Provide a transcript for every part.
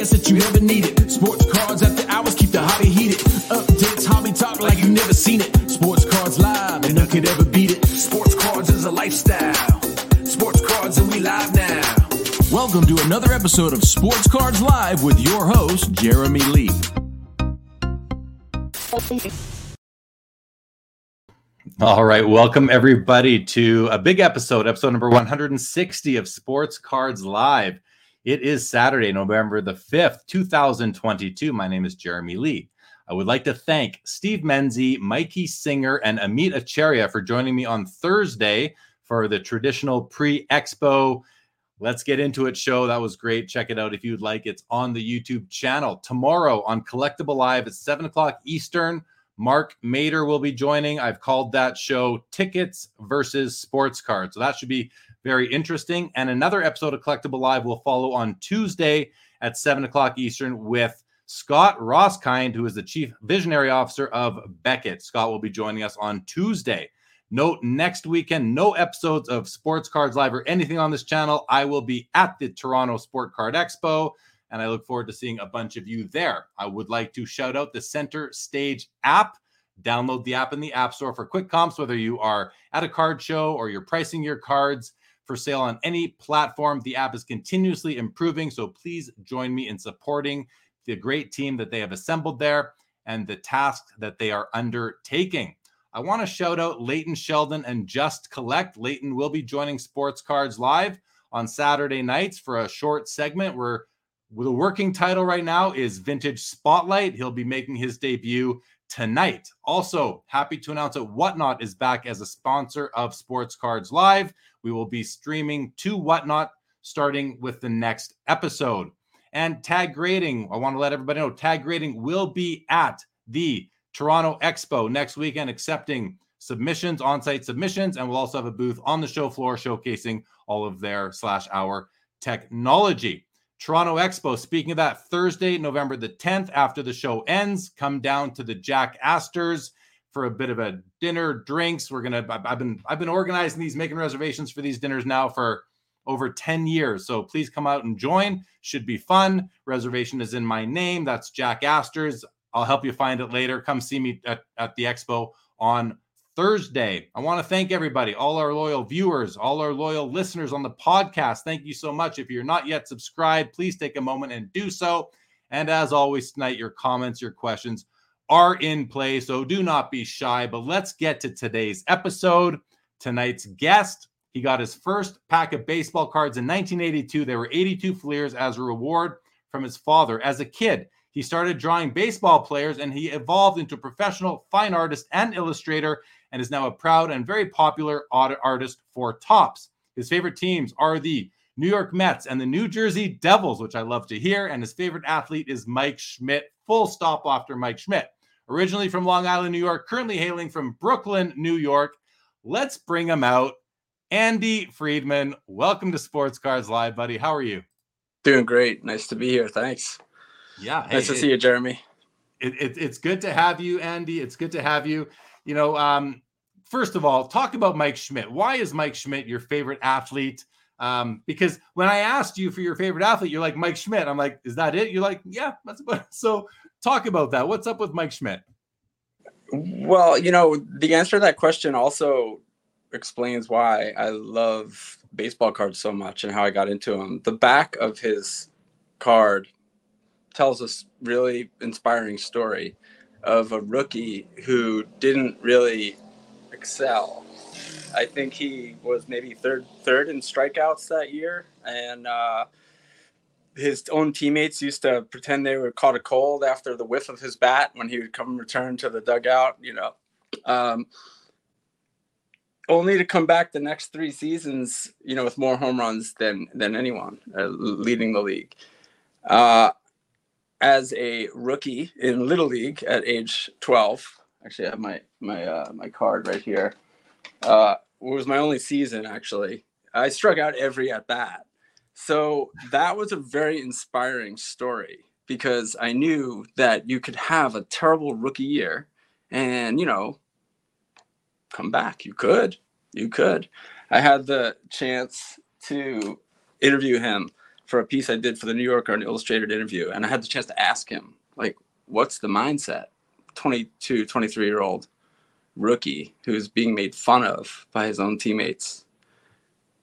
podcast that you never needed. Sports cards after hours keep the hobby heated. Updates, hobby talk like you never seen it. Sports cards live and none could ever beat it. Sports cards is a lifestyle. Sports cards and we live now. Welcome to another episode of Sports Cards Live with your host, Jeremy Lee. All right, welcome everybody to a big episode, episode number 160 of Sports Cards Live. It is Saturday, November the 5th, 2022. My name is Jeremy Lee. I would like to thank Steve Menzie, Mikey Singer, and Amit Acharya for joining me on Thursday for the traditional pre expo Let's Get Into It show. That was great. Check it out if you'd like. It's on the YouTube channel. Tomorrow on Collectible Live at 7 o'clock Eastern. Mark Mader will be joining. I've called that show Tickets versus Sports Cards. So that should be very interesting. And another episode of Collectible Live will follow on Tuesday at 7 o'clock Eastern with Scott Roskind, who is the Chief Visionary Officer of Beckett. Scott will be joining us on Tuesday. Note next weekend, no episodes of Sports Cards Live or anything on this channel. I will be at the Toronto Sport Card Expo, and I look forward to seeing a bunch of you there. I would like to shout out the Center Stage app. Download the app in the App Store for quick comps, whether you are at a card show or you're pricing your cards for sale on any platform. The app is continuously improving, so please join me in supporting the great team that they have assembled there and the task that they are undertaking. I want to shout out Leighton Sheldon and Just Collect. Leighton will be joining Sports Cards Live on Saturday nights for a short segment where the working title right now is Vintage Spotlight. He'll be making his debut tonight. Also, happy to announce that Whatnot is back as a sponsor of Sports Cards Live. We will be streaming to Whatnot starting with the next episode. And tag grading, I want to let everybody know tag grading will be at the Toronto Expo next weekend, accepting submissions, on-site submissions, and we'll also have a booth on the show floor showcasing all of their slash our technology. Toronto Expo. Speaking of that, Thursday, November the 10th, after the show ends, come down to the Jack Astor's for a bit of a dinner, drinks. We're gonna. I've been I've been organizing these, making reservations for these dinners now for over 10 years. So please come out and join. Should be fun. Reservation is in my name. That's Jack Astor's. I'll help you find it later. Come see me at, at the expo on Thursday. I want to thank everybody, all our loyal viewers, all our loyal listeners on the podcast. Thank you so much. If you're not yet subscribed, please take a moment and do so. And as always, tonight, your comments, your questions are in play. So do not be shy. But let's get to today's episode. Tonight's guest, he got his first pack of baseball cards in 1982. There were 82 Fleers as a reward from his father. As a kid, he started drawing baseball players and he evolved into a professional fine artist and illustrator and is now a proud and very popular artist for Topps. His favorite teams are the New York Mets and the New Jersey Devils, which I love to hear. And his favorite athlete is Mike Schmidt, full stop after Mike Schmidt. Originally from Long Island, New York, currently hailing from Brooklyn, New York. Let's bring him out. Andy Friedman, welcome to Sports Cards Live, buddy. How are you? Doing great. Nice to be here. Thanks. Yeah. Nice hey, to see you, Jeremy. It, it, it's good to have you, Andy. It's good to have you. You know, um, first of all, talk about Mike Schmidt. Why is Mike Schmidt your favorite athlete? Um, because when I asked you for your favorite athlete, you're like Mike Schmidt. I'm like, is that it? You're like, yeah, that's about it. So talk about that. What's up with Mike Schmidt? Well, you know, the answer to that question also explains why I love baseball cards so much and how I got into them. The back of his card tells us really inspiring story of a rookie who didn't really excel. I think he was maybe third third in strikeouts that year, and uh, his own teammates used to pretend they were caught a cold after the whiff of his bat when he would come return to the dugout. You know, um, only to come back the next three seasons, you know, with more home runs than than anyone, uh, leading the league. Uh, as a rookie in little league at age 12 actually i have my my uh, my card right here uh it was my only season actually. I struck out every at bat. So that was a very inspiring story because i knew that you could have a terrible rookie year and you know come back. You could. You could. I had the chance to interview him for a piece I did for the New Yorker, an illustrated interview, and I had the chance to ask him, like, what's the mindset? 22, 23 year old rookie who's being made fun of by his own teammates.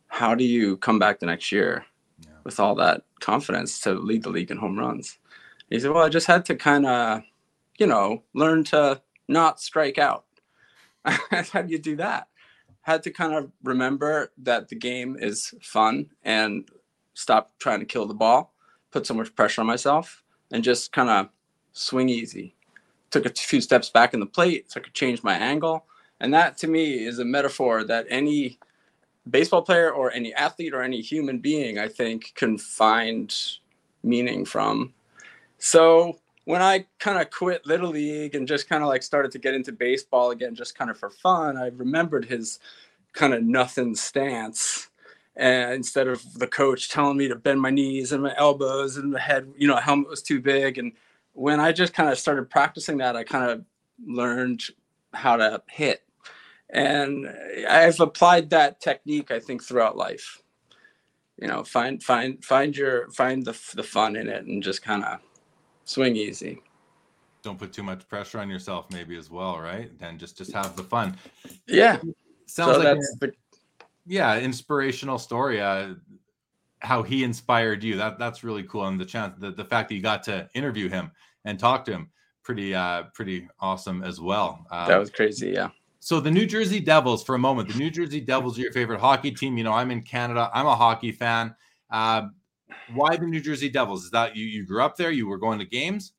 How do you come back the next year yeah. with all that confidence to lead the league in home runs? He said, Well, I just had to kind of, you know, learn to not strike out. How do you do that? Had to kind of remember that the game is fun and stop trying to kill the ball, put so much pressure on myself, and just kind of swing easy. Took a few steps back in the plate so I could change my angle. And that to me is a metaphor that any baseball player or any athlete or any human being, I think, can find meaning from. So when I kind of quit Little League and just kind of like started to get into baseball again, just kind of for fun, I remembered his kind of nothing stance. And instead of the coach telling me to bend my knees and my elbows and the head, you know, helmet was too big. And when I just kind of started practicing that, I kind of learned how to hit. And I've applied that technique, I think, throughout life. You know, find find find your find the the fun in it and just kind of swing easy. Don't put too much pressure on yourself, maybe as well, right? And just just have the fun. Yeah, sounds so like a, yeah, inspirational story. Uh, how he inspired you. That that's really cool, and the chance, the, the fact that you got to interview him and talk to him, pretty uh pretty awesome as well. Um, that was crazy, yeah. So the New Jersey Devils, for a moment, the New Jersey Devils are your favorite hockey team. You know, I'm in Canada. I'm a hockey fan. Uh, why the New Jersey Devils? Is that you you grew up there? You were going to games?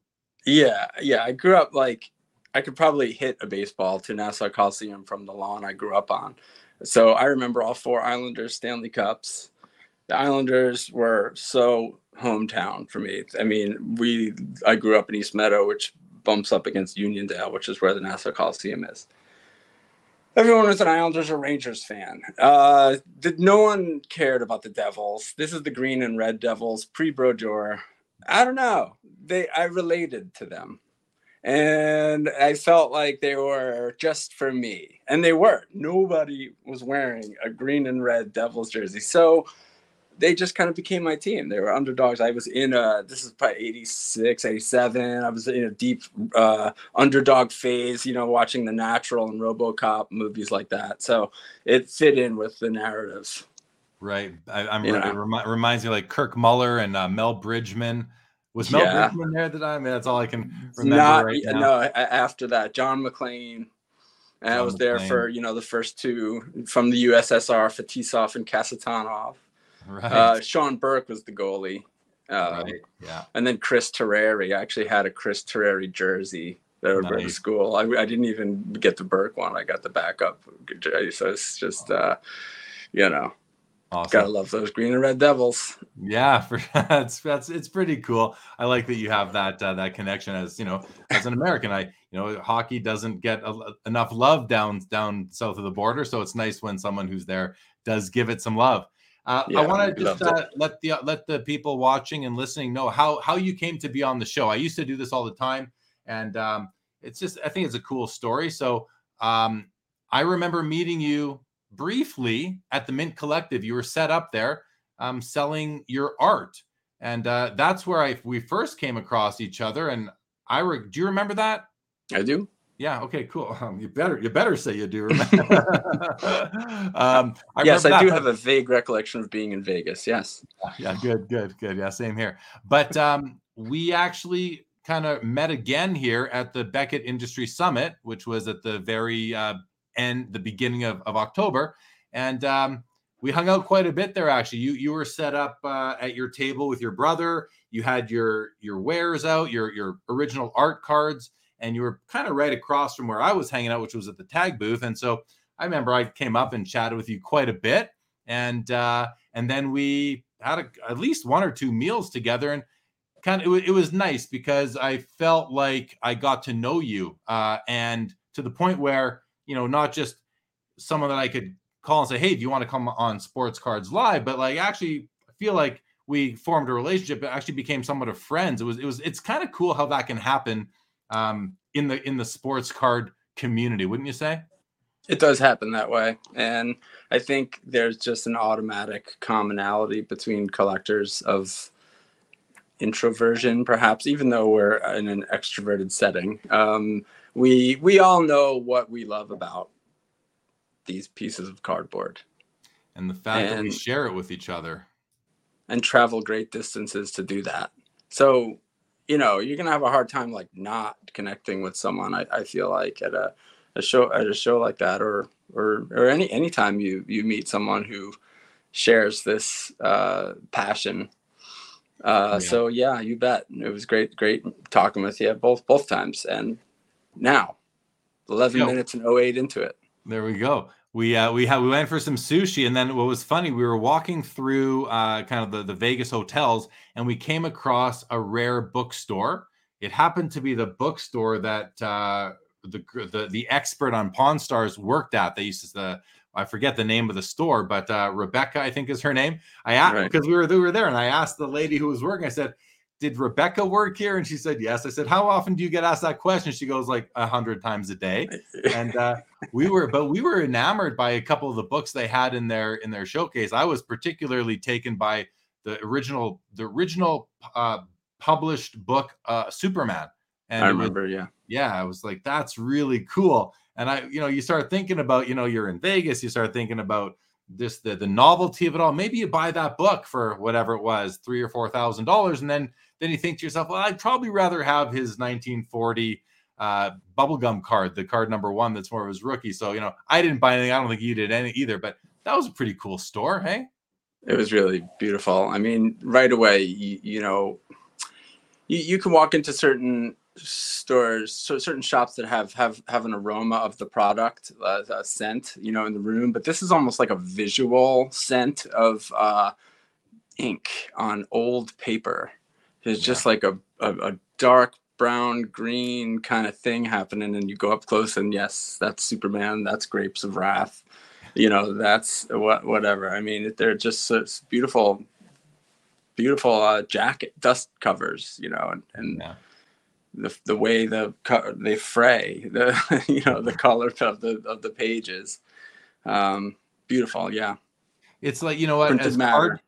Yeah, yeah. I grew up like I could probably hit a baseball to Nassau Coliseum from the lawn I grew up on. So I remember all four Islanders Stanley Cups. The Islanders were so hometown for me. I mean, we I grew up in East Meadow, which bumps up against Uniondale, which is where the Nassau Coliseum is everyone was an Islanders or Rangers fan. Uh, did, no one cared about the Devils. This is the green and red Devils pre Brodeur. I don't know. They I related to them, and I felt like they were just for me, and they were. Nobody was wearing a green and red Devils jersey, so they just kind of became my team. They were underdogs. I was in a, this is probably 86, 87. I was in a deep uh, underdog phase, you know, watching The Natural and Robocop movies like that. So it fit in with the narrative. Right. I, am it remi- reminds me like Kirk Muller and uh, Mel Bridgman. Was Mel yeah. Bridgman there at the time? I mean, that's all I can remember Not, right now. No, after that, John MacLean. And John I was MacLean. there for, you know, the first two from the USSR, Fetisov and Kasatonov. Right. Uh, Sean Burke was the goalie. Uh, right. Yeah. And then Chris Terreri. I actually had a Chris Terreri jersey that I nice. school. I, I didn't even get the Burke one. I got the backup. So it's just, uh, you know, Awesome. Gotta love those green and red devils. Yeah, for, that's that's it's pretty cool. I like that you have that uh, that connection as you know as an American. I you know hockey doesn't get a, enough love down down south of the border, so it's nice when someone who's there does give it some love. Uh, yeah, I want to just uh, let the let the people watching and listening know how how you came to be on the show. I used to do this all the time, and um, it's just I think it's a cool story. So um, I remember meeting you briefly at the Mint Collective. You were set up there um, selling your art, and uh, that's where I we first came across each other. And I re- do you remember that? I do. Yeah. Okay. Cool. Um, you better you better say you do. um, I yes, I that, do have a vague recollection of being in Vegas. Yes. Yeah. Good. Good. Good. Yeah. Same here. But um, we actually kind of met again here at the Beckett Industry Summit, which was at the very uh, end, the beginning of, of October, and um, we hung out quite a bit there. Actually, you you were set up uh, at your table with your brother. You had your your wares out, your your original art cards and you were kind of right across from where I was hanging out, which was at the tag booth. And so I remember I came up and chatted with you quite a bit, and uh, and then we had a, at least one or two meals together, and kind of it, it, was nice because I felt like I got to know you, uh, and to the point where you know not just someone that I could call and say, hey, do you want to come on Sports Cards Live, but like actually I feel like we formed a relationship. It actually became somewhat of friends. It was it was it's kind of cool how that can happen um, in the in the sports card community, wouldn't you say? It does happen that way. And I think there's just an automatic commonality between collectors of introversion, perhaps, even though we're in an extroverted setting. Um, we we all know what we love about these pieces of cardboard. And the fact and, that we share it with each other. And travel great distances to do that. So, you know, you're gonna have a hard time like not connecting with someone, I, I feel like at a a show at a show like that or or or any anytime you you meet someone who shares this uh, passion. Uh, yeah. So yeah, you bet. It was great, great talking with you both both times. And now, eleven minutes and 08 into it. There we go. We uh, we had we went for some sushi, and then what was funny, we were walking through uh, kind of the, the Vegas hotels, and we came across a rare bookstore. It happened to be the bookstore that uh, the the the expert on Pawn Stars worked at. They used to the I forget the name of the store, but uh, Rebecca I think is her name. I asked right. because we were we were there, and I asked the lady who was working. I said, "Did Rebecca work here?" And she said, "Yes." I said, "How often do you get asked that question?" She goes, "Like a hundred times a day." and uh, we were, but we were enamored by a couple of the books they had in their in their showcase. I was particularly taken by the original the original uh, published book, uh, Superman. And I remember, was, yeah yeah, I was like, that's really cool. And I, you know, you start thinking about, you know, you're in Vegas, you start thinking about this the the novelty of it all. Maybe you buy that book for whatever it was, three or four thousand dollars, and then then you think to yourself, well, I'd probably rather have his 1940 uh, bubblegum card, the card number one that's more of his rookie. So, you know, I didn't buy anything. I don't think you did any either, but that was a pretty cool store. Hey, it was really beautiful. I mean, right away, you, you know, you, you can walk into certain stores so certain shops that have have have an aroma of the product uh, a scent you know in the room but this is almost like a visual scent of uh, ink on old paper. It's yeah. just like a, a, a, dark brown green kind of thing happening and you go up close and yes that's superman that's grapes of wrath you know that's what whatever. I mean they're just so beautiful beautiful uh, jacket dust covers you know and, and yeah the, the way the they fray the you know the color of the of the pages. Um beautiful yeah. It's like you know what as card,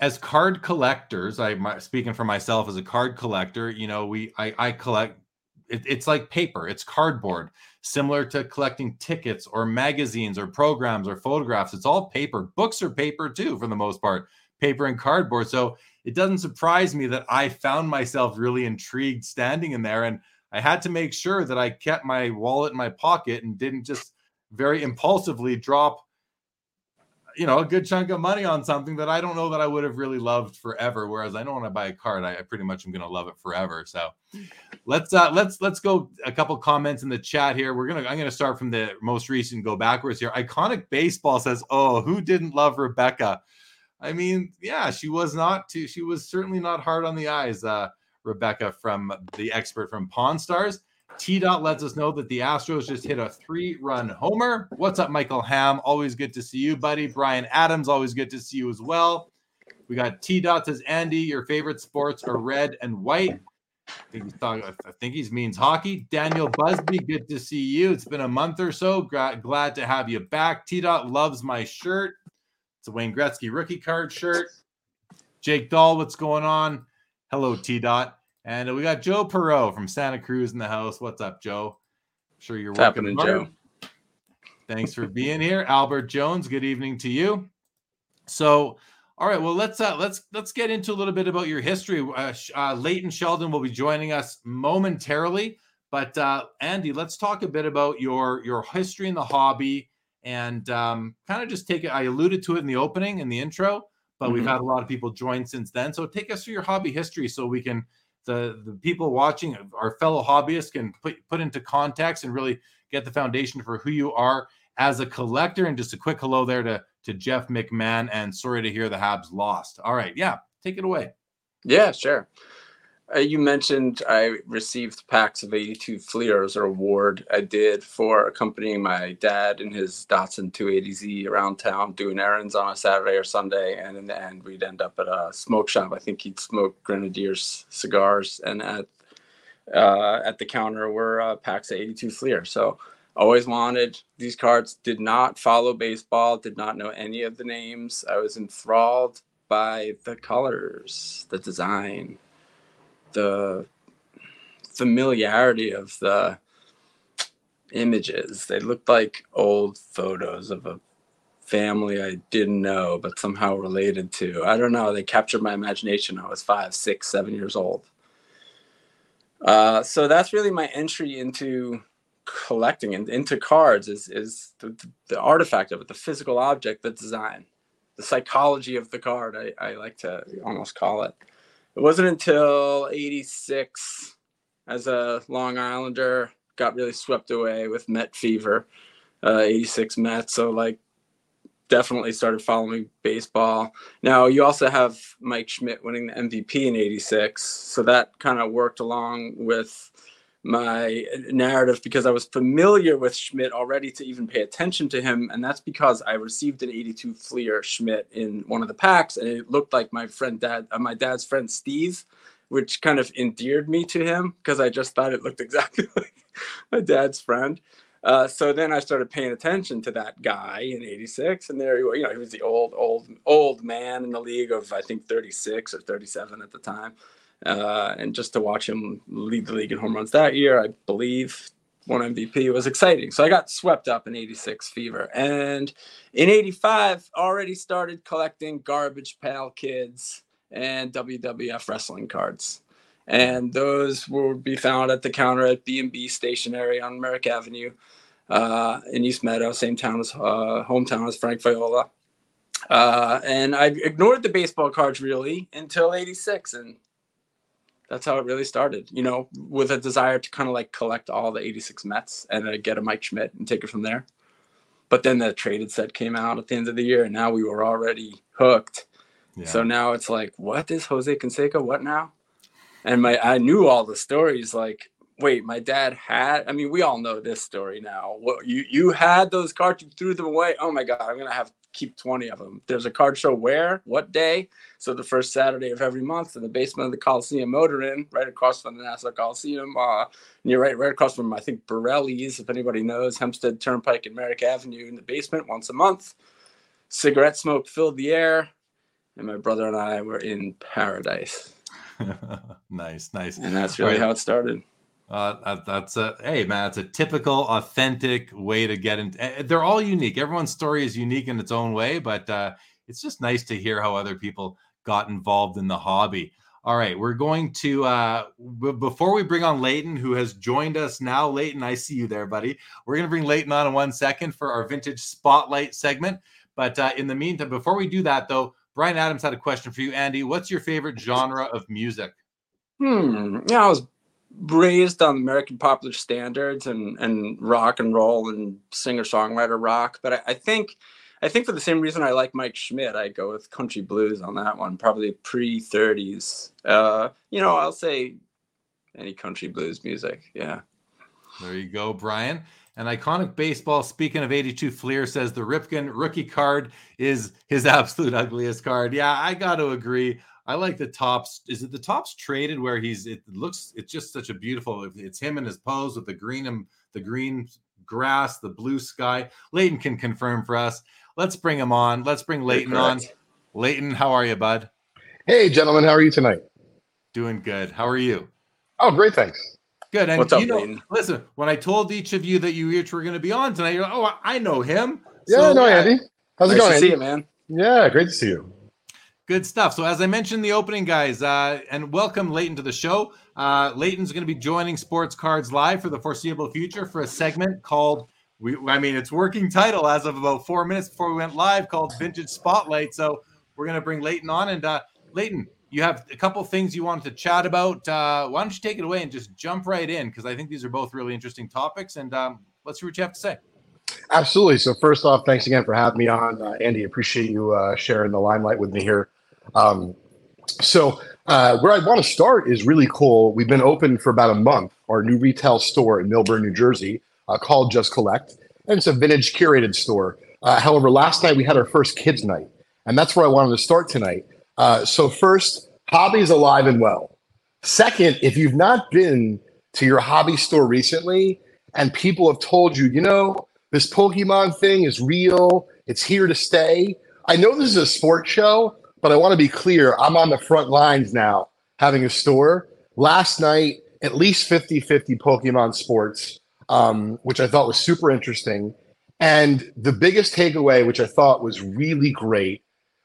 as card collectors i my, speaking for myself as a card collector you know we i i collect it, it's like paper it's cardboard similar to collecting tickets or magazines or programs or photographs. It's all paper. Books are paper too for the most part paper and cardboard. So it doesn't surprise me that I found myself really intrigued standing in there. And I had to make sure that I kept my wallet in my pocket and didn't just very impulsively drop, you know, a good chunk of money on something that I don't know that I would have really loved forever. Whereas I don't want to buy a card, I, I pretty much am going to love it forever. So let's uh let's let's go a couple comments in the chat here. We're gonna I'm gonna start from the most recent, go backwards here. Iconic baseball says, "Oh, who didn't love Rebecca?" I mean, yeah, she was not too, she was certainly not hard on the eyes, uh, Rebecca from the expert from Pawn Stars. T Dot lets us know that the Astros just hit a three run homer. What's up, Michael Ham? Always good to see you, buddy. Brian Adams, always good to see you as well. We got T Dot says, Andy, your favorite sports are red and white. I think he's talking, I think he means hockey. Daniel Busby, good to see you. It's been a month or so. Glad to have you back. T Dot loves my shirt. It's a Wayne Gretzky rookie card shirt. Jake Dahl, what's going on? Hello, T Dot. And we got Joe Perot from Santa Cruz in the house. What's up, Joe? I'm sure you're What's working hard. Joe. Thanks for being here, Albert Jones. Good evening to you. So, all right, well let's uh, let's let's get into a little bit about your history. Uh, uh, Leighton Sheldon will be joining us momentarily, but uh, Andy, let's talk a bit about your your history in the hobby and um, kind of just take it. I alluded to it in the opening in the intro, but mm-hmm. we've had a lot of people join since then. So take us through your hobby history so we can the the people watching, our fellow hobbyists, can put put into context and really get the foundation for who you are as a collector. And just a quick hello there to to Jeff McMahon. And sorry to hear the Habs lost. All right, yeah, take it away. Yeah, sure. Uh, you mentioned I received packs of 82 Fleers or award. I did for accompanying my dad in his Datsun 280Z around town doing errands on a Saturday or Sunday. And in the end, we'd end up at a smoke shop. I think he'd smoke Grenadiers cigars. And at uh, at the counter were uh, packs of 82 Fleer. So always wanted these cards. Did not follow baseball. Did not know any of the names. I was enthralled by the colors, the design, the familiarity of the images. They looked like old photos of a family I didn't know, but somehow related to. I don't know. They captured my imagination. I was five, six, seven years old. Uh, so that's really my entry into collecting and into cards is is the, the artifact of it, the physical object, the design, the psychology of the card. I, I like to almost call it. It wasn't until '86, as a Long Islander, got really swept away with Met fever, uh, '86 Mets. So like definitely started following baseball. Now you also have Mike Schmidt winning the MVP in '86, so that kind of worked along with my narrative because I was familiar with Schmidt already to even pay attention to him, and that's because I received an '82 Fleer Schmidt in one of the packs, and it looked like my friend dad, uh, my dad's friend Steve, which kind of endeared me to him because I just thought it looked exactly like my dad's friend. Uh, so then I started paying attention to that guy in '86, and there, he was. you know, he was the old, old, old man in the league of I think 36 or 37 at the time, uh, and just to watch him lead the league in home runs that year, I believe won MVP was exciting. So I got swept up in '86 fever, and in '85 already started collecting Garbage Pail Kids and WWF wrestling cards and those will be found at the counter at B&B Stationery on Merrick Avenue uh, in East Meadow, same town as uh, hometown as Frank Viola. Uh, and I ignored the baseball cards really until '86, and that's how it really started. You know, with a desire to kind of like collect all the '86 Mets and uh, get a Mike Schmidt and take it from there. But then the traded set came out at the end of the year, and now we were already hooked. Yeah. So now it's like, what is Jose Canseco? What now? And my I knew all the stories like wait, my dad had. I mean, we all know this story now. What you you had those cards, you threw them away. Oh my god, I'm gonna have keep 20 of them. There's a card show where, what day? So the first Saturday of every month in the basement of the Coliseum Motor Inn, right across from the Nassau Coliseum. Uh, and you're right, right across from I think Borrelli's, if anybody knows, Hempstead Turnpike and Merrick Avenue in the basement once a month. Cigarette smoke filled the air, and my brother and I were in paradise. nice, nice. And that's really right. how it started. Uh, that's a hey man, it's a typical, authentic way to get into. Eh, they're all unique. Everyone's story is unique in its own way, but uh, it's just nice to hear how other people got involved in the hobby. All right, we're going to uh, b- before we bring on Leighton, who has joined us now. Leighton, I see you there, buddy. We're to bring Leighton on in one second for our vintage spotlight segment. But uh, in the meantime, before we do that, though, Brian Adams had a question for you, Andy. What's your favorite genre of music? Hmm. Yeah, I was raised on American popular standards and and rock and roll and singer songwriter rock, but I, I, think I think for the same reason I like Mike Schmidt, I go with country blues on that one. Probably pre thirties. Uh, you know, I'll say any country blues music. Yeah. There you go, Brian. An iconic baseball. Speaking of 82 Fleer says the Ripken rookie card is his absolute ugliest card. Yeah, I got to agree. I like the Topps. Is it the Topps traded where he's? It looks. It's just such a beautiful. It's him in his pose with the green and the green grass, the blue sky. Leighton can confirm for us. Let's bring him on. Let's bring Leighton on. Leighton, how are you, bud? Hey, gentlemen, how are you tonight? Doing good. How are you? Oh, great, thanks. Good. And What's up, you know, Leighton? listen, when I told each of you that you each were going to be on tonight, you're like, oh, I know him. Yeah, so, I know Andy. How's nice it going? To see you, man. Yeah, great to see you. Good stuff. So, as I mentioned in the opening, guys, uh, and welcome Leighton to the show. Uh, Leighton's going to be joining Sports Cards Live for the foreseeable future for a segment called, we, I mean, it's working title as of about four minutes before we went live called Vintage Spotlight. So, we're going to bring Leighton on. And uh, Leighton, you have a couple things you wanted to chat about. Uh, why don't you take it away and just jump right in? Because I think these are both really interesting topics. And um, let's see what you have to say. Absolutely. So, first off, thanks again for having me on. Uh, Andy, appreciate you uh, sharing the limelight with me here. Um, so uh, where I want to start is really cool. We've been open for about a month. Our new retail store in Millburn, New Jersey, uh, called Just Collect, and it's a vintage curated store. Uh, however, last night we had our first kids' night, and that's where I wanted to start tonight. Uh, so first, hobbies alive and well. Second, if you've not been to your hobby store recently, and people have told you, you know, this Pokemon thing is real, it's here to stay. I know this is a sports show, but I want to be clear. I'm on the front lines now having a store. Last night, at least 50 50 Pokemon sports, um, which I thought was super interesting. And the biggest takeaway, which I thought was really great,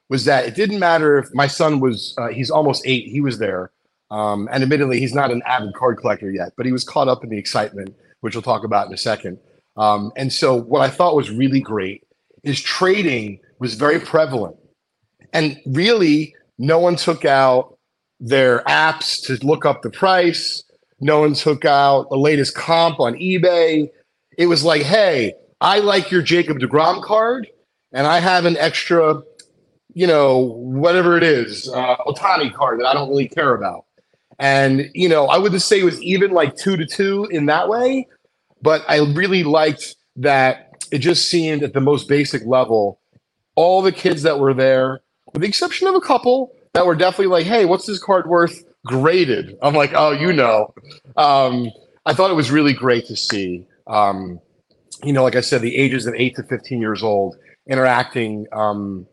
was that it didn't matter if my son was, uh, he's almost eight, he was there. Um, and admittedly, he's not an avid card collector yet, but he was caught up in the excitement, which we'll talk about in a second. Um, and so, what I thought was really great is trading was very prevalent. And really, no one took out their apps to look up the price. No one took out the latest comp on eBay. It was like, hey, I like your Jacob DeGrom card, and I have an extra, you know, whatever it is, uh, Ohtani card that I don't really care about. And, you know, I would just say it was even like two to two in that way. But I really liked that it just seemed at the most basic level, all the kids that were there, with the exception of a couple that were definitely like, hey, what's this card worth graded? I'm like, oh, you know. Um, I thought it was really great to see. Um, you know, like I said, the ages of eight to 15 years old interacting um,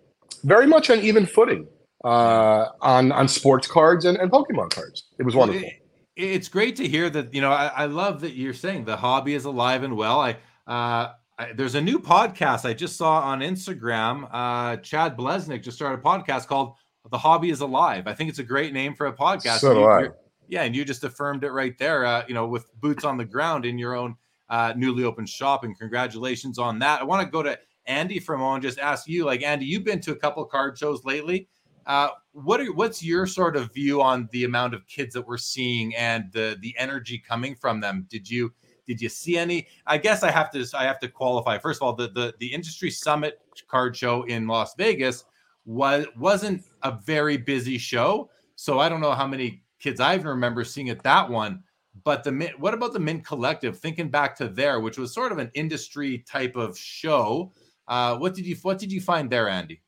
very much on even footing uh, on on sports cards and, and Pokemon cards. It was wonderful. It, it's great to hear that. You know, I, I, love that you're saying the hobby is alive and well. I, uh, I there's a new podcast I just saw on Instagram. Uh, Chad Blesnick just started a podcast called "The Hobby Is Alive." I think it's a great name for a podcast. So I. Yeah, and you just affirmed it right there. Uh, you know, with boots on the ground in your own uh, newly opened shop, and congratulations on that. I want to go to Andy for a moment. Just ask you, like Andy, you've been to a couple card shows lately. Uh, what are what's your sort of view on the amount of kids that we're seeing and the the energy coming from them? Did you did you see any? I guess I have to I have to qualify. First of all, the the, the industry summit card show in Las Vegas was wasn't a very busy show, so I don't know how many kids I even remember seeing at that one. But the what about the Mint Collective? Thinking back to there, which was sort of an industry type of show. Uh, what did you what did you find there, Andy?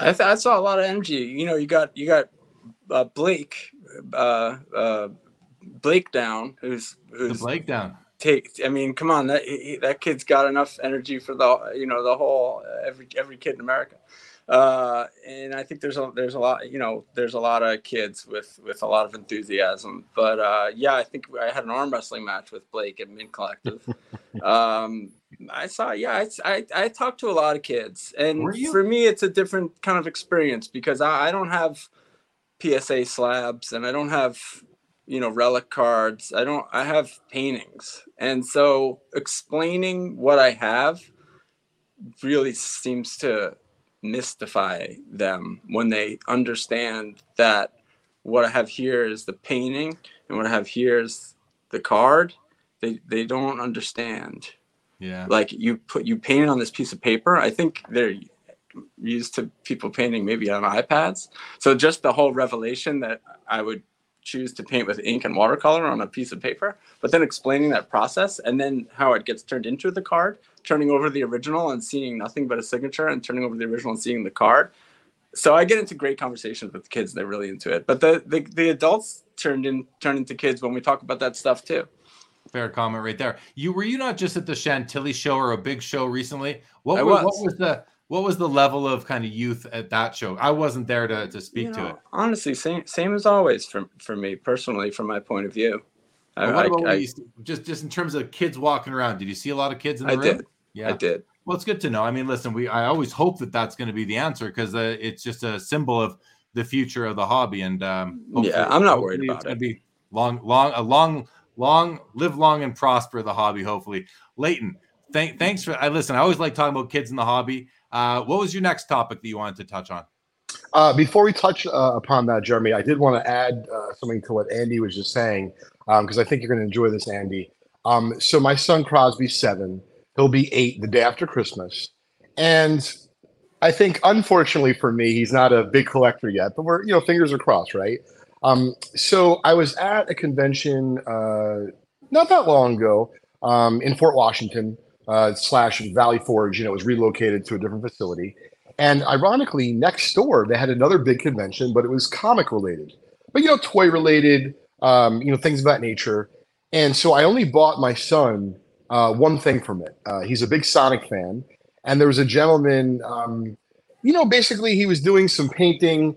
I, th- I saw a lot of energy. You know, you got you got uh, Blake, uh, uh, Blake down, who's who's the Blake down. Take, I mean, come on, that he, that kid's got enough energy for the you know the whole every every kid in America. Uh, and I think there's a there's a lot you know there's a lot of kids with with a lot of enthusiasm. But uh, yeah, I think I had an arm wrestling match with Blake at Mint Collective. um, I saw, yeah, I, I, I talked to a lot of kids, and for me, it's a different kind of experience because I, I don't have PSA slabs and I don't have, you know, relic cards. I don't, I have paintings, and so explaining what I have really seems to mystify them when they understand that what I have here is the painting and what I have here is the card. They they don't understand yeah. Like you put you painted on this piece of paper. I think they're used to people painting maybe on iPads. So just the whole revelation that I would choose to paint with ink and watercolor on a piece of paper, but then explaining that process and then how it gets turned into the card, turning over the original and seeing nothing but a signature and turning over the original and seeing the card. So I get into great conversations with the kids. They're really into it. But the, the, the adults turned in turn into kids when we talk about that stuff too. Fair comment right there. You were you not just at the Chantilly show or a big show recently? What, was. what was the what was the level of kind of youth at that show? I wasn't there to, to speak you know, to it. Honestly, same same as always for for me personally, from my point of view. I, what about I, I, just just in terms of kids walking around? Did you see a lot of kids in the I room? Did. Yeah, I did. Well, it's good to know. I mean, listen, we I always hope that that's going to be the answer because uh, it's just a symbol of the future of the hobby. And um, yeah, I'm not worried about it. Be long, long, a long long, live long and prosper the hobby. Hopefully, Leighton. Thank, thanks for. I listen. I always like talking about kids in the hobby. Uh, what was your next topic that you wanted to touch on? Uh, before we touch uh, upon that, Jeremy, I did want to add uh, something to what Andy was just saying because um, I think you're going to enjoy this, Andy. Um, so my son Crosby's seven; he'll be eight the day after Christmas, and I think unfortunately for me, he's not a big collector yet. But we're you know fingers are crossed, right? Um, so I was at a convention uh, not that long ago um, in Fort Washington uh, slash Valley Forge. You know, was relocated to a different facility. And ironically, next door they had another big convention, but it was comic related, but you know, toy related, um, you know, things of that nature. And so I only bought my son uh, one thing from it. Uh, he's a big Sonic fan, and there was a gentleman. Um, you know, basically, he was doing some painting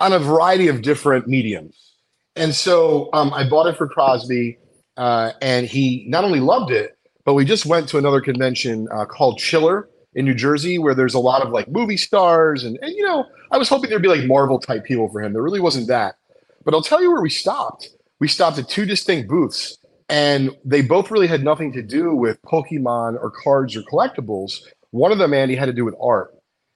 on a variety of different mediums, and so um, I bought it for Crosby, uh, and he not only loved it, but we just went to another convention uh, called Chiller in New Jersey, where there's a lot of like movie stars, and, and you know, I was hoping there'd be like Marvel type people for him. There really wasn't that, but I'll tell you where we stopped. We stopped at two distinct booths and they both really had nothing to do with Pokemon or cards or collectibles. One of them, Andy, had to do with art,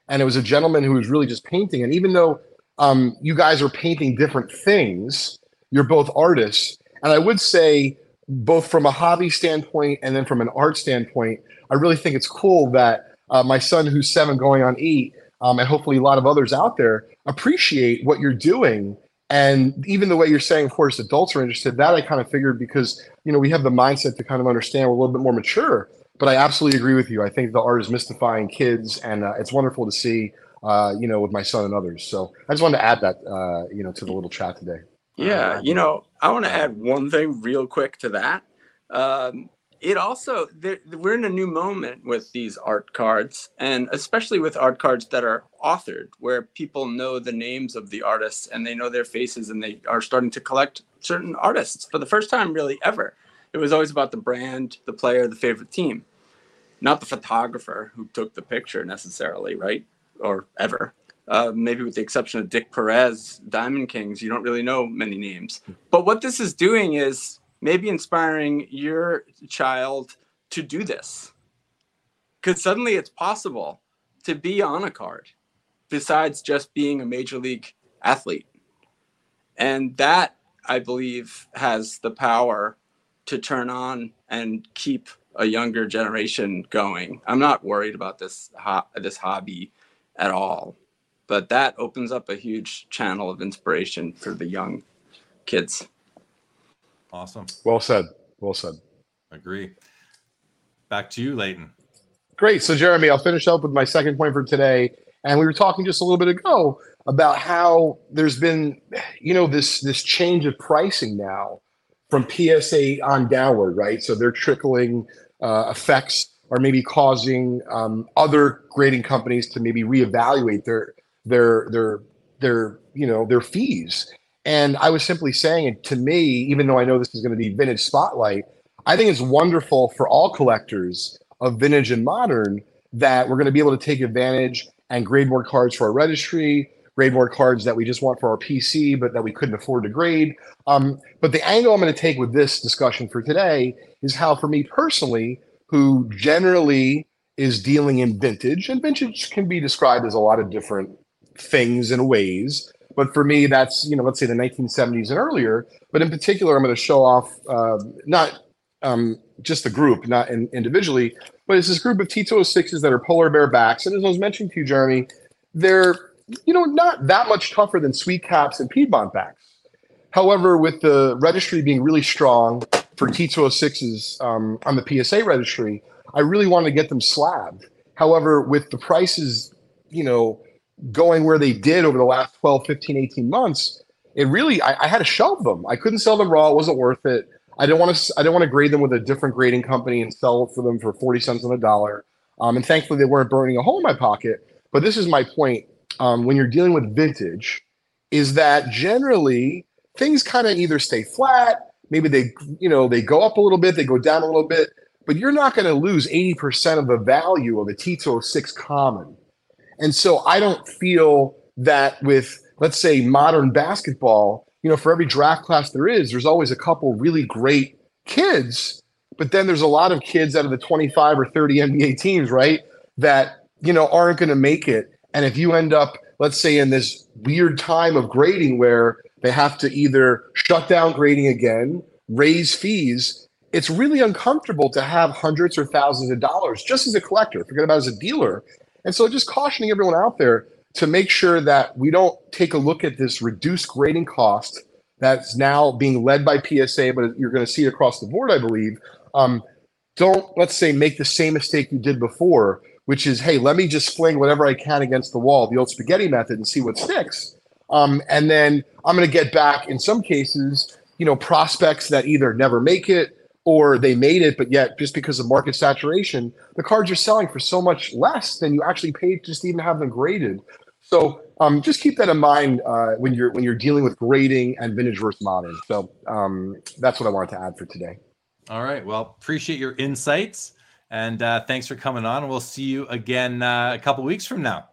and it was a gentleman who was really just painting. And even though um, you guys are painting different things, you're both artists, and I would say both from a hobby standpoint and then from an art standpoint, I really think it's cool that uh, my son, who's seven, going on eight, um, and hopefully a lot of others out there appreciate what you're doing and even the way you're saying, of course, adults are interested, that I kind of figured because, you know, we have the mindset to kind of understand we're a little bit more mature. But I absolutely agree with you. I think the art is mystifying kids, and uh, it's wonderful to see, uh, you know, with my son and others. So I just wanted to add that, uh, you know, to the little chat today. Yeah, you know, I want to add one thing real quick to that. Um, it also we're in a new moment with these art cards and especially with art cards that are authored where people know the names of the artists and they know their faces and they are starting to collect certain artists for the first time really ever. It was always about the brand the player the favorite team. Not the photographer who took the picture necessarily right? Or ever uh, maybe with the exception of dick perez diamond kings you don't really know many names but what this is doing is maybe inspiring your child to do this. Because suddenly it's possible to be on a card besides just being a major league athlete. And that, I believe, has the power to turn on and keep a younger generation going. I'm not worried about this ho- this hobby at all, but that opens up a huge channel of inspiration for the young kids. Awesome. Well said. Well said. Agree. Back to you, Leighton. Great. So, Jeremy, I'll finish up with my second point for today. And we were talking just a little bit ago about how there's been, you know, this this change of pricing now from PSA on downward, right? So they're trickling uh, effects are maybe causing um, other grading companies to maybe reevaluate their their their their you know their fees and I was simply saying, to me, even though I know this is going to be vintage spotlight, I think it's wonderful for all collectors of vintage and modern that we're going to be able to take advantage and grade more cards for our registry, grade more cards that we just want for our PC, but that we couldn't afford to grade. Um, but the angle I'm going to take with this discussion for today is how, for me personally, who generally is dealing in vintage, and vintage can be described as a lot of different things and ways. But for me, that's you know, let's say the 1970s and earlier. But in particular, I'm going to show off uh, not um, just the group, not in, individually, but it's this group of T206s that are polar bear backs. And as I was mentioning to you, Jeremy, they're you know not that much tougher than sweet caps and Piedmont backs. However, with the registry being really strong for T206s um, on the PSA registry, I really wanted to get them slabbed. However, with the prices, you know, going where they did over the last 12, 15, 18 months, it really I, I had to shelve them. I couldn't sell them raw; it wasn't worth it. I didn't want to. I didn't want to grade them with a different grading company and sell for them for forty cents on the dollar. Um, and thankfully, they weren't burning a hole in my pocket. But this is my point: um, when you're dealing with vintage, is that generally things kind of either stay flat, maybe they you know they go up a little bit, they go down a little bit, but you're not going to lose eighty percent of the value of a T206 common and so I don't feel that with, let's say, modern basketball, you know, for every draft class there is, there's always a couple really great kids. But then there's a lot of kids out of the 25 or 30 NBA teams, right, that, you know, aren't going to make it. And if you end up, let's say, in this weird time of grading where they have to either shut down grading again, raise fees, it's really uncomfortable to have hundreds or thousands of dollars just as a collector, forget about as a dealer, and so just cautioning everyone out there to make sure that we don't take a look at this reduced grading cost that's now being led by PSA, but you're going to see it across the board, I believe. Um, don't, let's say, make the same mistake you did before, which is, hey, let me just fling whatever I can against the wall, the old spaghetti method, and see what sticks. Um, and then I'm going to get back, in some cases, you know, prospects that either never make it or they made it, but yet just because of market saturation, the cards you're selling for so much less than you actually paid just to even have them graded. So um, just keep that in mind uh, when you're when you're dealing with grading and vintage versus modern. So um, that's what I wanted to add for today. All right. Well, appreciate your insights and uh, thanks for coming on. We'll see you again uh, a couple weeks from now.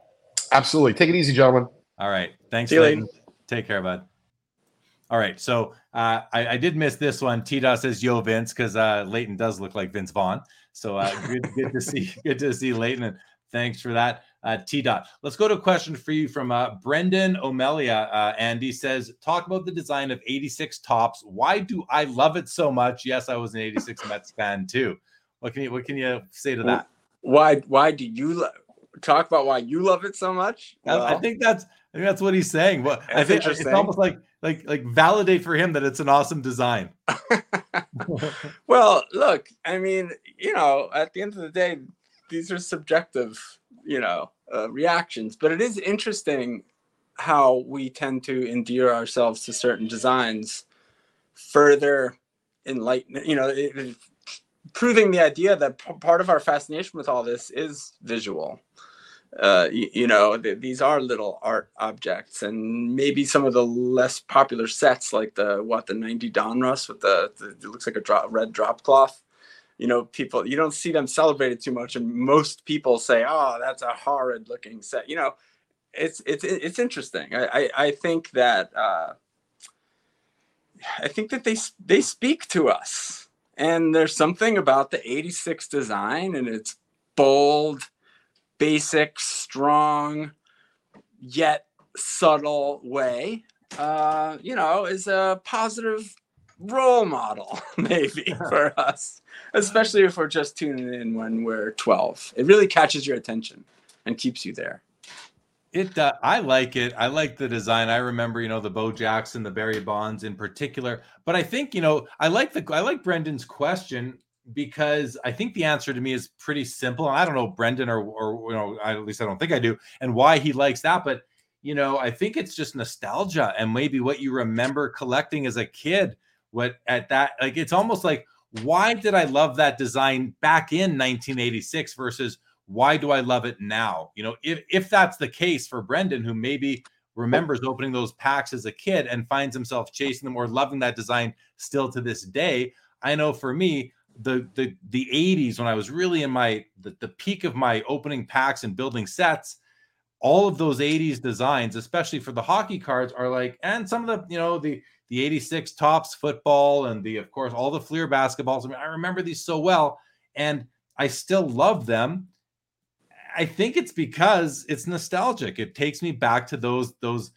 Absolutely. Take it easy, gentlemen. All right. Thanks, Leighton. Take care, bud. All right. So uh, I, I, did miss this one. T Dot says Yo Vince because uh, Leighton does look like Vince Vaughn. So uh, good, good to see good to see Leighton and thanks for that. Uh, T Dot. Let's go to a question for you from uh, Brendan O'Melia. Uh, Andy says, talk about the design of 86 Topps. Why do I love it so much? Yes, I was an 86 Mets fan too. What can you what can you say to that? Why why do you lo- talk about why you love it so much? Well, I think that's I think that's what he's saying. Well, I think it's almost like like like validate for him that it's an awesome design. well, look, I mean, you know, at the end of the day, these are subjective, you know, uh, reactions, but it is interesting how we tend to endear ourselves to certain designs further enlighten you know it, proving the idea that p- part of our fascination with all this is visual. Uh, you, you, know, th- these are little art objects, and maybe some of the less popular sets, like the what the '90 Donruss with the, the it looks like a red drop cloth. You know, people you don't see them celebrated too much, and most people say, "Oh, that's a horrid looking set." You know, it's it's it's interesting. I I, I think that uh, I think that they they speak to us and there's something about the 86 design and its bold, basic, strong, yet subtle way, uh, you know, is a positive role model, maybe for us, especially if we're just tuning in when we're 12. It really catches your attention and keeps you there. It, uh, I like it. I like the design. I remember, you know, the Bo Jackson, the Barry Bonds in particular. But I think, you know, I like the I like Brendan's question because I think the answer to me is pretty simple. I don't know Brendan or or you know, at least I don't think I do, and why he likes that. But you know, I think it's just nostalgia and maybe what you remember collecting as a kid. What at that like it's almost like why did I love that design back in 1986 versus why do I love it now? You know, if if that's the case for Brendan, who maybe remembers opening those packs as a kid and finds himself chasing them or loving that design still to this day. I know for me, the the the 80s when I was really in my the, the peak of my opening packs and building sets, all of those 80s designs, especially for the hockey cards, are like, and some of the, you know, the the 86 Topps football and the of course all the Fleer basketballs. I mean, I remember these so well, and I still love them I think it's because it's nostalgic. It takes me back to those those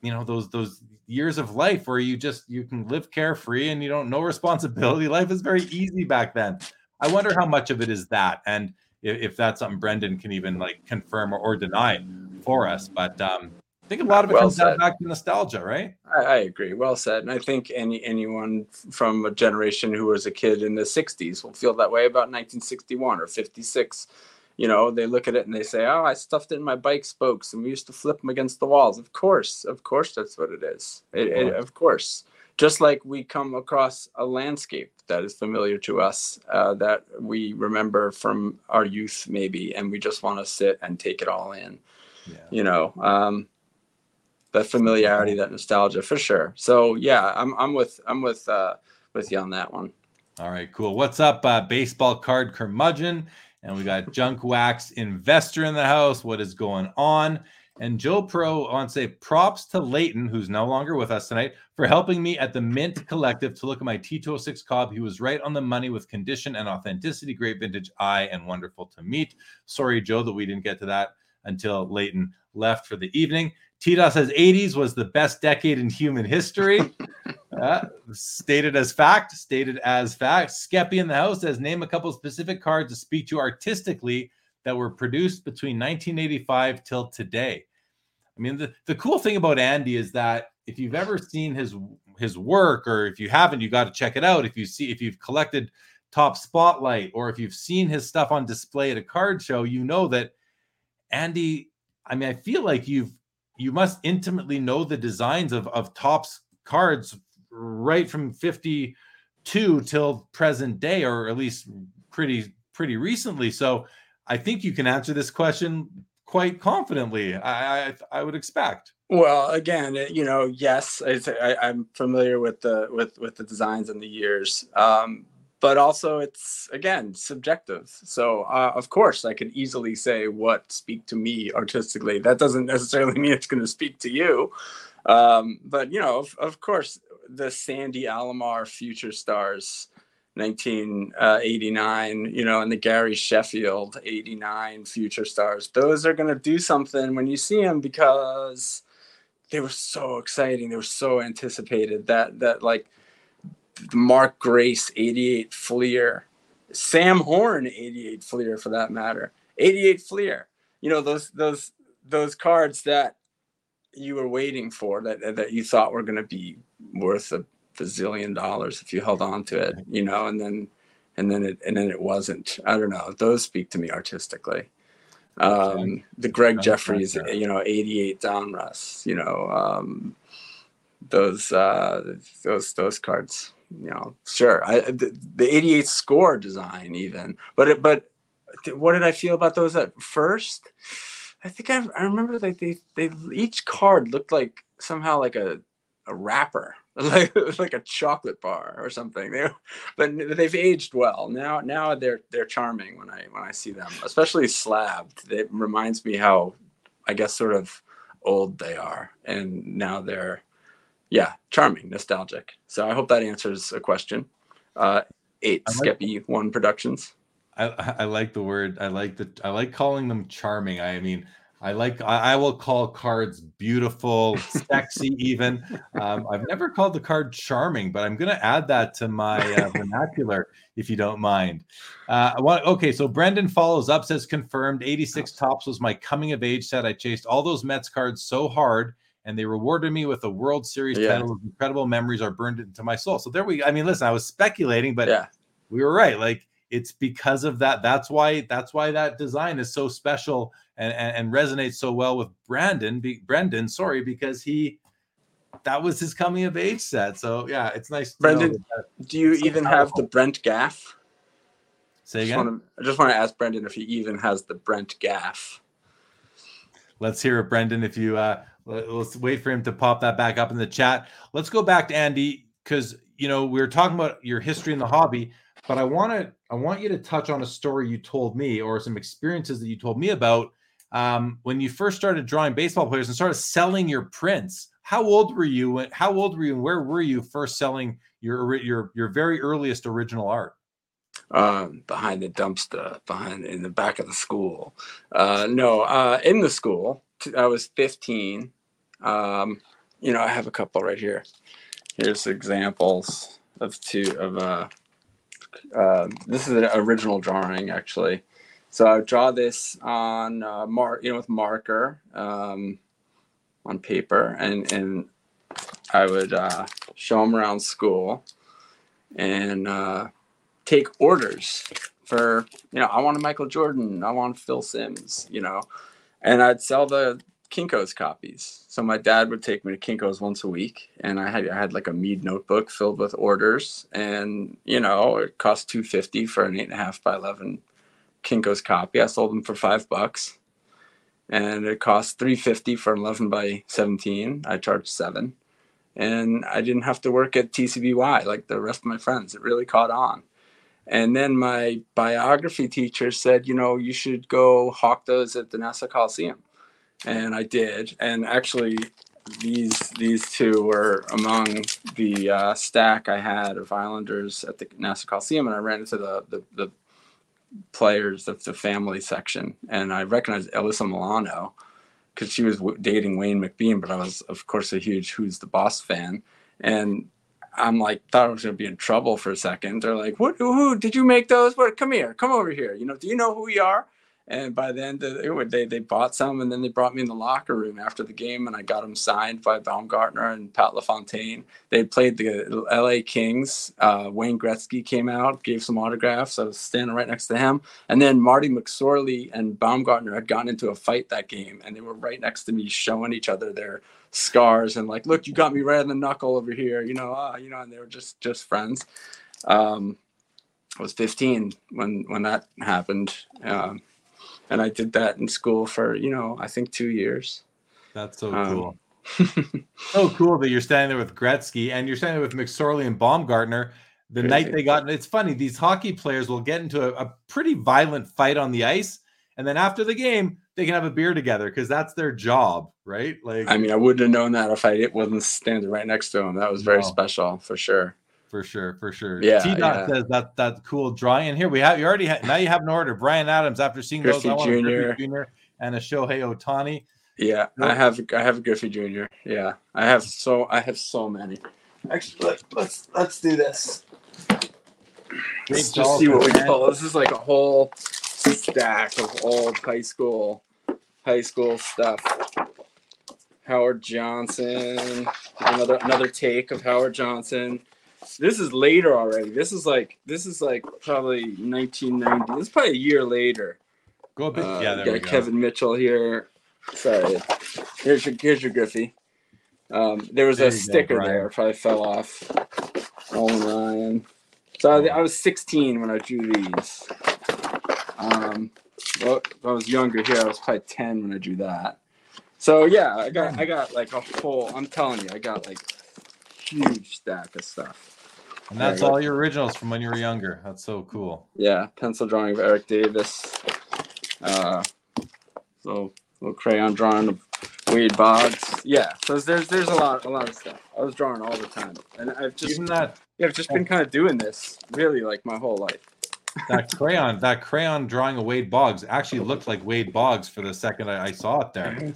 you know those those years of life where you just you can live carefree and you don't know responsibility. Life is very easy back then. I wonder how much of it is that, and if, if that's something Brendan can even like confirm or, or deny for us. But um, I think a lot of it well comes said. back to nostalgia, right? I, I, agree. Well said. And I think any anyone from a generation who was a kid in the '60s will feel that way about 1961 or '56 you know, they look at it and they say, "Oh, I stuffed it in my bike spokes, and we used to flip them against the walls." Of course, of course, that's what it is. It, it, of course, just like we come across a landscape that is familiar to us, uh, that we remember from our youth, maybe, and we just want to sit and take it all in. Yeah. You know, um, that familiarity, that nostalgia, for sure. So yeah, I'm I'm with I'm with uh, with you on that one. All right, cool. What's up, uh, baseball card curmudgeon? And we got Junk Wax Investor in the house. What is going on? And Joe Pro on say props to Leighton, who's no longer with us tonight, for helping me at the Mint Collective to look at my T206 Cobb. He was right on the money with condition and authenticity, great vintage eye, and wonderful to meet. Sorry, Joe, that we didn't get to that until Leighton left for the evening. Tito says 80s was the best decade in human history. uh, stated as fact, stated as fact. Skeppy in the house says name a couple specific cards to speak to artistically that were produced between 1985 till today. I mean, the, the cool thing about Andy is that if you've ever seen his his work, or if you haven't, you got to check it out. If you see, if you've collected Topps Spotlight, or if you've seen his stuff on display at a card show, you know that Andy. I mean, I feel like you've you must intimately know the designs of of Topps cards right from 52 till present day, or at least pretty pretty recently. So I think you can answer this question quite confidently. I I, I would expect. Well, again, you know, yes, I, am familiar with the with with the designs and the years, um, but also it's again subjective. So uh, of course, I could easily say what speak to me artistically. That doesn't necessarily mean it's going to speak to you. Um, but you know, of, of course, the Sandy Alomar Future Stars 1989, you know, and the Gary Sheffield 89 Future Stars. Those are going to do something when you see them because they were so exciting. They were so anticipated that, that like Mark Grace 88 Fleer, Sam Horn 88 Fleer for that matter, 88 Fleer, you know, those, those, those cards that you were waiting for that, that you thought were going to be worth a bazillion dollars if you held on to it, you know, and then and then it and then it wasn't. I don't know. Those speak to me artistically. Um, the Gregg Jefferies, you know, 88 Donruss, you know, um, those uh, those those cards, you know, sure. I uh, the, the 88 score design even, but it, but what did I feel about those at first? I think I, I remember like they they each card looked like somehow like a a wrapper like like a chocolate bar or something. They, but they've aged well. Now now they're they're charming when I when I see them, especially slabbed. It reminds me how I guess sort of old they are, and now they're yeah charming, nostalgic. So I hope that answers a question. Uh, eight like, Skeppy One Productions. I I like the word. I like the I like calling them charming. I mean I like I, I, will call cards beautiful, sexy, even. Um, I've never called the card charming, but I'm going to add that to my uh, vernacular if you don't mind. Uh, want, okay, so Brendan follows up says confirmed 86 Topps was my coming of age set. I chased all those Mets cards so hard and they rewarded me with a World Series yeah. title. Incredible memories are burned into my soul. So there we I mean, listen, I was speculating, but yeah. we were right. Like it's because of that. That's why that's why that design is so special and, and, and resonates so well with Brandon, be, Brendan, sorry, because he that was his coming of age set. So yeah, it's nice. Brendan, do you even powerful. have the Brent Gaff? Say again. I just, to, I just want to ask Brendan if he even has the Brent Gaff. Let's hear it, Brendan. If you uh, let's wait for him to pop that back up in the chat. Let's go back to Andy because you know we were talking about your history in the hobby, but I want to I want you to touch on a story you told me or some experiences that you told me about um, when you first started drawing baseball players and started selling your prints. How old were you? How old were you? And where were you first selling your your your very earliest original art? Um, behind the dumpster, behind in the back of the school. Uh, no, uh, in the school. I was 15. Um, you know, I have a couple right here. Here's examples of two of uh, uh this is an original drawing actually. So I draw this on uh, mark, you know, with marker um, on paper, and and I would uh, show them around school and uh, take orders for you know I want a Michael Jordan, I want Phil Simms, you know, and I'd sell the Kinko's copies. So my dad would take me to Kinko's once a week, and I had I had like a Mead notebook filled with orders, and you know it cost two fifty for an eight and a half by eleven Kinko's copy. I sold them for five bucks, and it cost three fifty for an eleven by seventeen. I charged seven, and I didn't have to work at TCBY like the rest of my friends. It really caught on. And then my biography teacher said, you know, you should go hawk those at the Nassau Coliseum, and I did. And actually, these these two were among the uh, stack I had of Islanders at the Nassau Coliseum, and I ran into the the, the players of the family section, and I recognized Alyssa Milano because she was w- dating Wayne McBean, but I was, of course, a huge Who's the Boss fan, and I'm like thought I was gonna be in trouble for a second. They're like, "What? Who did you make those? What? Come here, come over here. You know, do you know who we are?" And by the then, they they bought some, and then they brought me in the locker room after the game, and I got them signed by Baumgartner and Pat LaFontaine. They played the L.A. Kings. Uh, Wayne Gretzky came out, gave some autographs. I was standing right next to him, and then Marty McSorley and Baumgartner had gotten into a fight that game, and they were right next to me, showing each other their scars and like, "Look, you got me right in the knuckle over here," you know, uh, you know, and they were just just friends Um, I was 15 when when that happened, um, and I did that in school for you know I think two years. That's so Um, cool. so cool that you're standing there with Gretzky and you're standing with McSorley and Baumgartner. The Crazy. night they got, it's funny. These hockey players will get into a, a pretty violent fight on the ice, and then after the game, they can have a beer together because that's their job, right? Like I mean, I wouldn't have known that if I it wasn't standing right next to him. That was very No. special for sure. For sure, for sure. Yeah, T dot yeah. says that that cool drawing. And here we have you already have now you have an order. Brian Adams after seeing those, Griffey I want a Griffey Jr.. Jr. and a Shohei Ohtani. Yeah, Nope. I have I have a Griffey Jr. Yeah, I have so I have so many. Actually, let, let's let's do this. Let's just see what we Dolphins, man. pull. This is like a whole stack of old high school high school stuff. Howard Johnson, another another take of Howard Johnson. This is later already. This is like this is like probably 1990. This is probably a year later. Go a bit. Uh, yeah, there got we go. Kevin Mitchell here. Sorry. Here's your here's your Griffey. Um, there was There a you go, sticker there, probably fell off. Oh Ryan. So I, I was 16 when I drew these. Um, well, I was younger here. I was probably 10 when I drew that. So yeah, I got I got like a whole. I'm telling you, I got like huge stack of stuff. And that's There you go. all your originals from when you were younger. That's so cool. Yeah, pencil drawing of Eric Davis. Uh, so little crayon drawing of Wade Boggs. Yeah, so there's there's a lot a lot of stuff. I was drawing all the time, and I've just Even that yeah, I've just been kind of doing this really like my whole life. that crayon, that crayon drawing of Wade Boggs actually looked like Wade Boggs for the second I, I saw it there.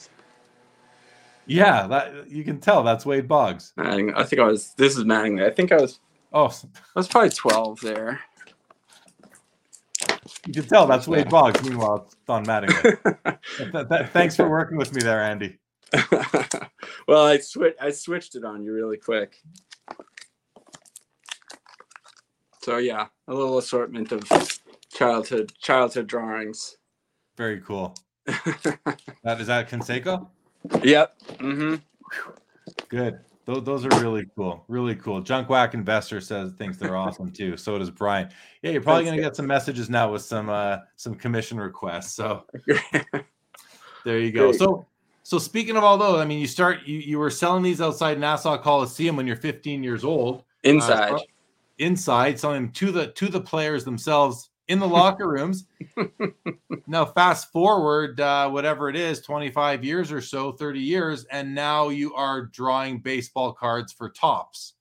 Yeah, that you can tell that's Wade Boggs. Matting, I think I was. This is Mattingly. I think I was. Oh, that's probably 12 there. you can tell that's Wade Boggs. Meanwhile, it's Don Mattingly. Th- th- thanks for working with me there, Andy. well, I switched. I switched it on you really quick. So yeah, a little assortment of childhood childhood drawings. Very cool. That is that Canseco? yep. Mm-hmm. Good. Those, those are really cool. Really cool. Junk Wax Investor says thinks they're awesome too. So does Brian. Yeah, you're probably gonna get some messages now with some uh some commission requests. So there you go. So so speaking of all those, I mean you start you you were selling these outside Nassau Coliseum when you're 15 years old. Inside. Uh, inside, selling them to the to the players themselves in the locker rooms. now, fast forward, uh, whatever it is, 25 years or so, 30 years, and now you are drawing baseball cards for Topps.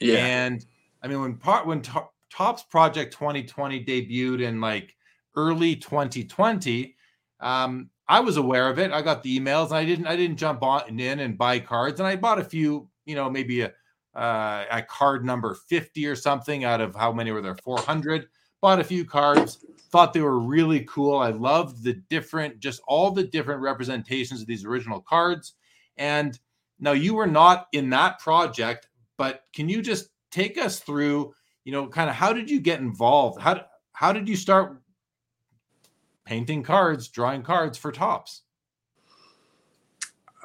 yeah. And I mean, when part when To- Topps Project 2020 debuted in like early 2020, um, I was aware of it. I got the emails, and I didn't I didn't jump on in and buy cards, and I bought a few, you know, maybe a uh, a card number 50 or something out of how many were there 400 bought a few cards thought they were really cool. I loved the different just all the different representations of these original cards. And now you were not in that project but can you just take us through you know kind of how did you get involved? How, how did you start painting cards drawing cards for Topps?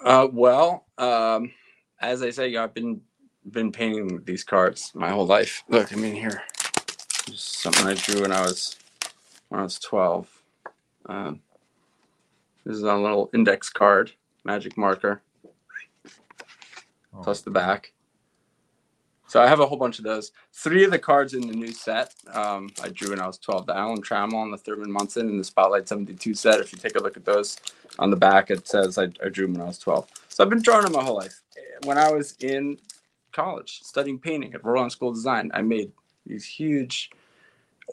Uh, well, um, as I say, I've been been painting these cards my whole life. Look, I mean here, just something I drew when I was when I was twelve. Um, this is a little index card, magic marker, Oh, plus the back. So I have a whole bunch of those. Three of the cards in the new set um, I drew when I was 12. The Alan Trammell and the Thurman Munson and the Spotlight 72 set. If you take a look at those on the back, it says I, I drew them when I was 12. So I've been drawing them my whole life. When I was in college studying painting at Roland School of Design, I made these huge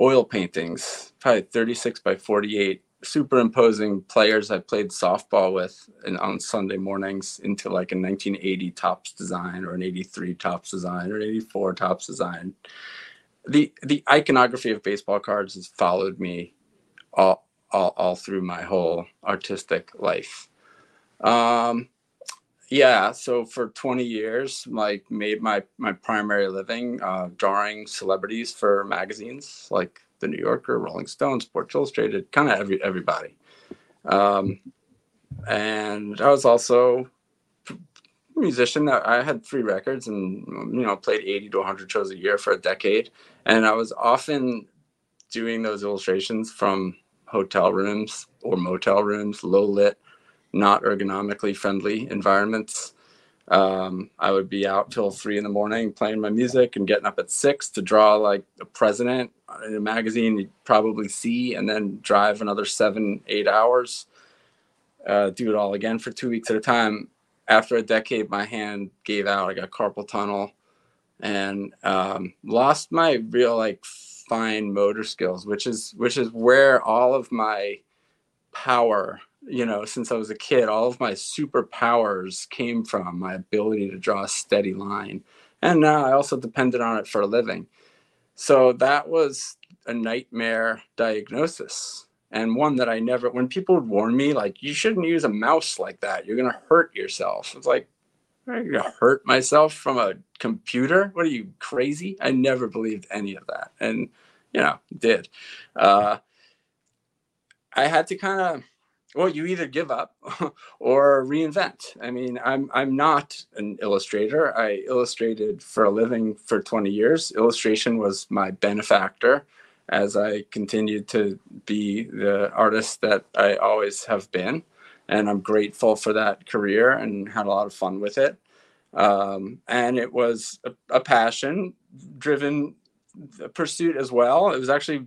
oil paintings, probably 36 by 48, superimposing players I played softball with and on Sunday mornings into like a 1980 Topps design or an 83 Topps design or an 84 Topps design. The the iconography of baseball cards has followed me all all, all through my whole artistic life. Um, yeah, so for 20 years, like made my my primary living uh, drawing celebrities for magazines like the New Yorker, Rolling Stone, Sports Illustrated, kind of every everybody. Um, and I was also a musician. I had three records and you know played 80 to 100 shows a year for a decade, and I was often doing those illustrations from hotel rooms or motel rooms, low lit, not ergonomically friendly environments. Um, I would be out till three in the morning playing my music and getting up at six to draw like a president in a magazine you'd probably see, and then drive another seven, eight hours. Uh, do it all again for two weeks at a time. After a decade, my hand gave out. I got carpal tunnel and um, lost my real like fine motor skills, which is which is where all of my power you know, since I was a kid, all of my superpowers came from my ability to draw a steady line. And now I also depended on it for a living. So that was a nightmare diagnosis. And one that I never, when people would warn me, like, you shouldn't use a mouse like that, you're going to hurt yourself. It's like, I'm going to hurt myself from a computer? What are you, crazy? I never believed any of that. And, you know, did. Uh, I had to kind of, well you either give up or reinvent. I mean i'm i'm not an illustrator. I illustrated for a living for 20 years. Illustration was my benefactor as i continued to be the artist that i always have been. And i'm grateful for that career and had a lot of fun with it. Um, and it was a, a passion driven pursuit as well. It was actually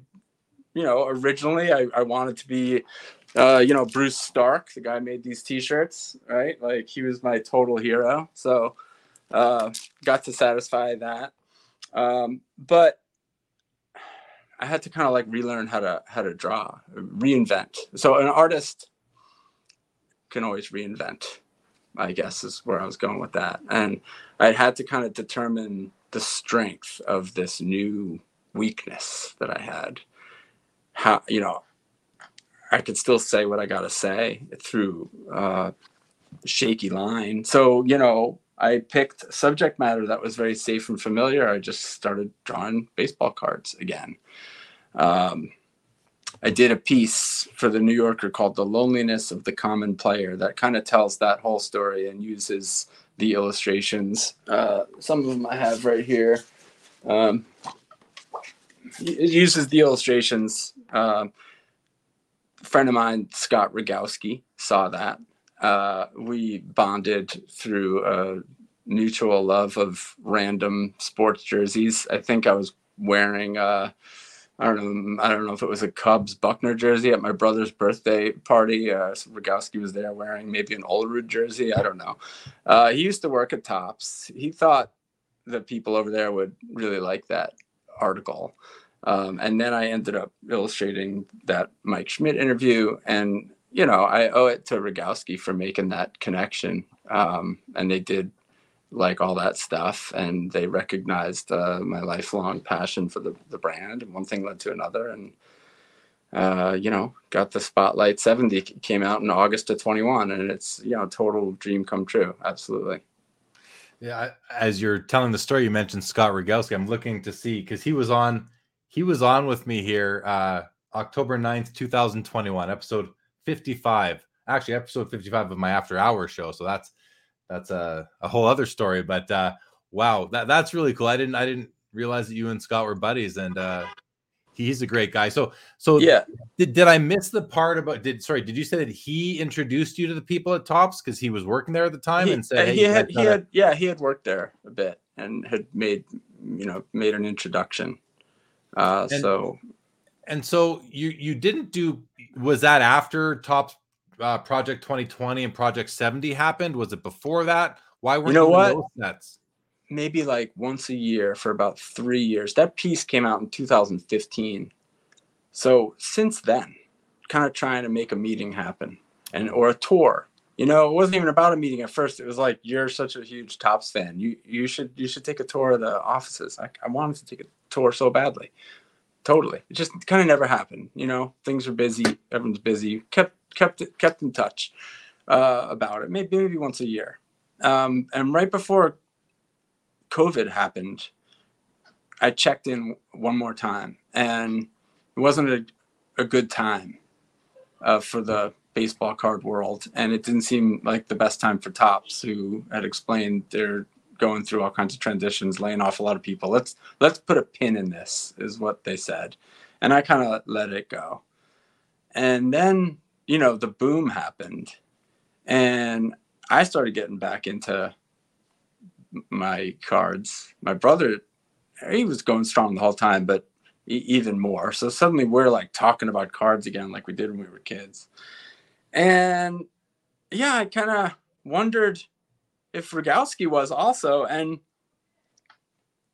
you know originally I, I wanted to be uh, you know, Bruce Stark, the guy made these T-shirts, right? Like he was my total hero. So uh, got to satisfy that. Um, but I had to kind of like relearn how to how to draw, reinvent. So an artist can always reinvent. I guess is where I was going with that, and I had to kind of determine the strength of this new weakness that I had. How you know I could still say what I got to say through uh, shaky line. So, you know, I picked subject matter that was very safe and familiar. I just started drawing baseball cards again. Um, I did a piece for the New Yorker called The Loneliness of the Common Player that kind of tells that whole story and uses the illustrations. Uh, some of them I have right here. Um, it uses the illustrations. Um, friend of mine, Scott Rogowski, saw that. Uh, we bonded through a mutual love of random sports jerseys. I think I was wearing uh, I don't know. I don't know if it was a Cubs Buckner jersey at my brother's birthday party. Uh, Rogowski was there wearing maybe an Olerud jersey. I don't know. Uh, he used to work at Topps. He thought that people over there would really like that article. Um, and then I ended up illustrating that Mike Schmidt interview. And, you know, I owe it to Rogowski for making that connection. Um, and they did like all that stuff. And they recognized uh, my lifelong passion for the, the brand. And one thing led to another. And, uh, you know, got the Spotlight 70 came out in August of 21. And it's, you know, total dream come true. Absolutely. Yeah, as you're telling the story, you mentioned Scott Rogowski. I'm looking to see because he was on he was on with me here uh October 9th, 2021, episode 55. Actually, episode 55 of my after hour show. So that's that's a, a whole other story. But uh wow, that, that's really cool. I didn't I didn't realize that you and Scott were buddies and uh he's a great guy. So so yeah. Did, did I miss the part about did sorry, did you say that he introduced you to the people at Topps because he was working there at the time he, and said hey, he had he had yeah, he had worked there a bit and had made you know made an introduction. Uh, and, so, and so you you didn't do was that after Topps uh, Project 2020 and Project 70 happened? Was it before that? Why weren't you know what? Sets? Maybe like once a year for about three years. That piece came out in 2015. So since then, kind of trying to make a meeting happen and or a tour. You know, it wasn't even about a meeting at first. It was like you're such a huge Topps fan. You you should you should take a tour of the offices. I, I wanted to take a tour so badly. Totally. It just kind of never happened. You know, things are busy. Everyone's busy. Kept kept kept in touch uh, about it. Maybe maybe once a year. Um, and right before COVID happened, I checked in one more time, and it wasn't a, a good time uh, for the baseball card world, and it didn't seem like the best time for Topps, who had explained they're going through all kinds of transitions, laying off a lot of people. Let's let's put a pin in this, is what they said, and I kind of let it go. And then you know the boom happened, and I started getting back into my cards. My brother, he was going strong the whole time, but even more. So suddenly we're like talking about cards again, like we did when we were kids. And yeah, I kind of wondered if Rogowski was also. And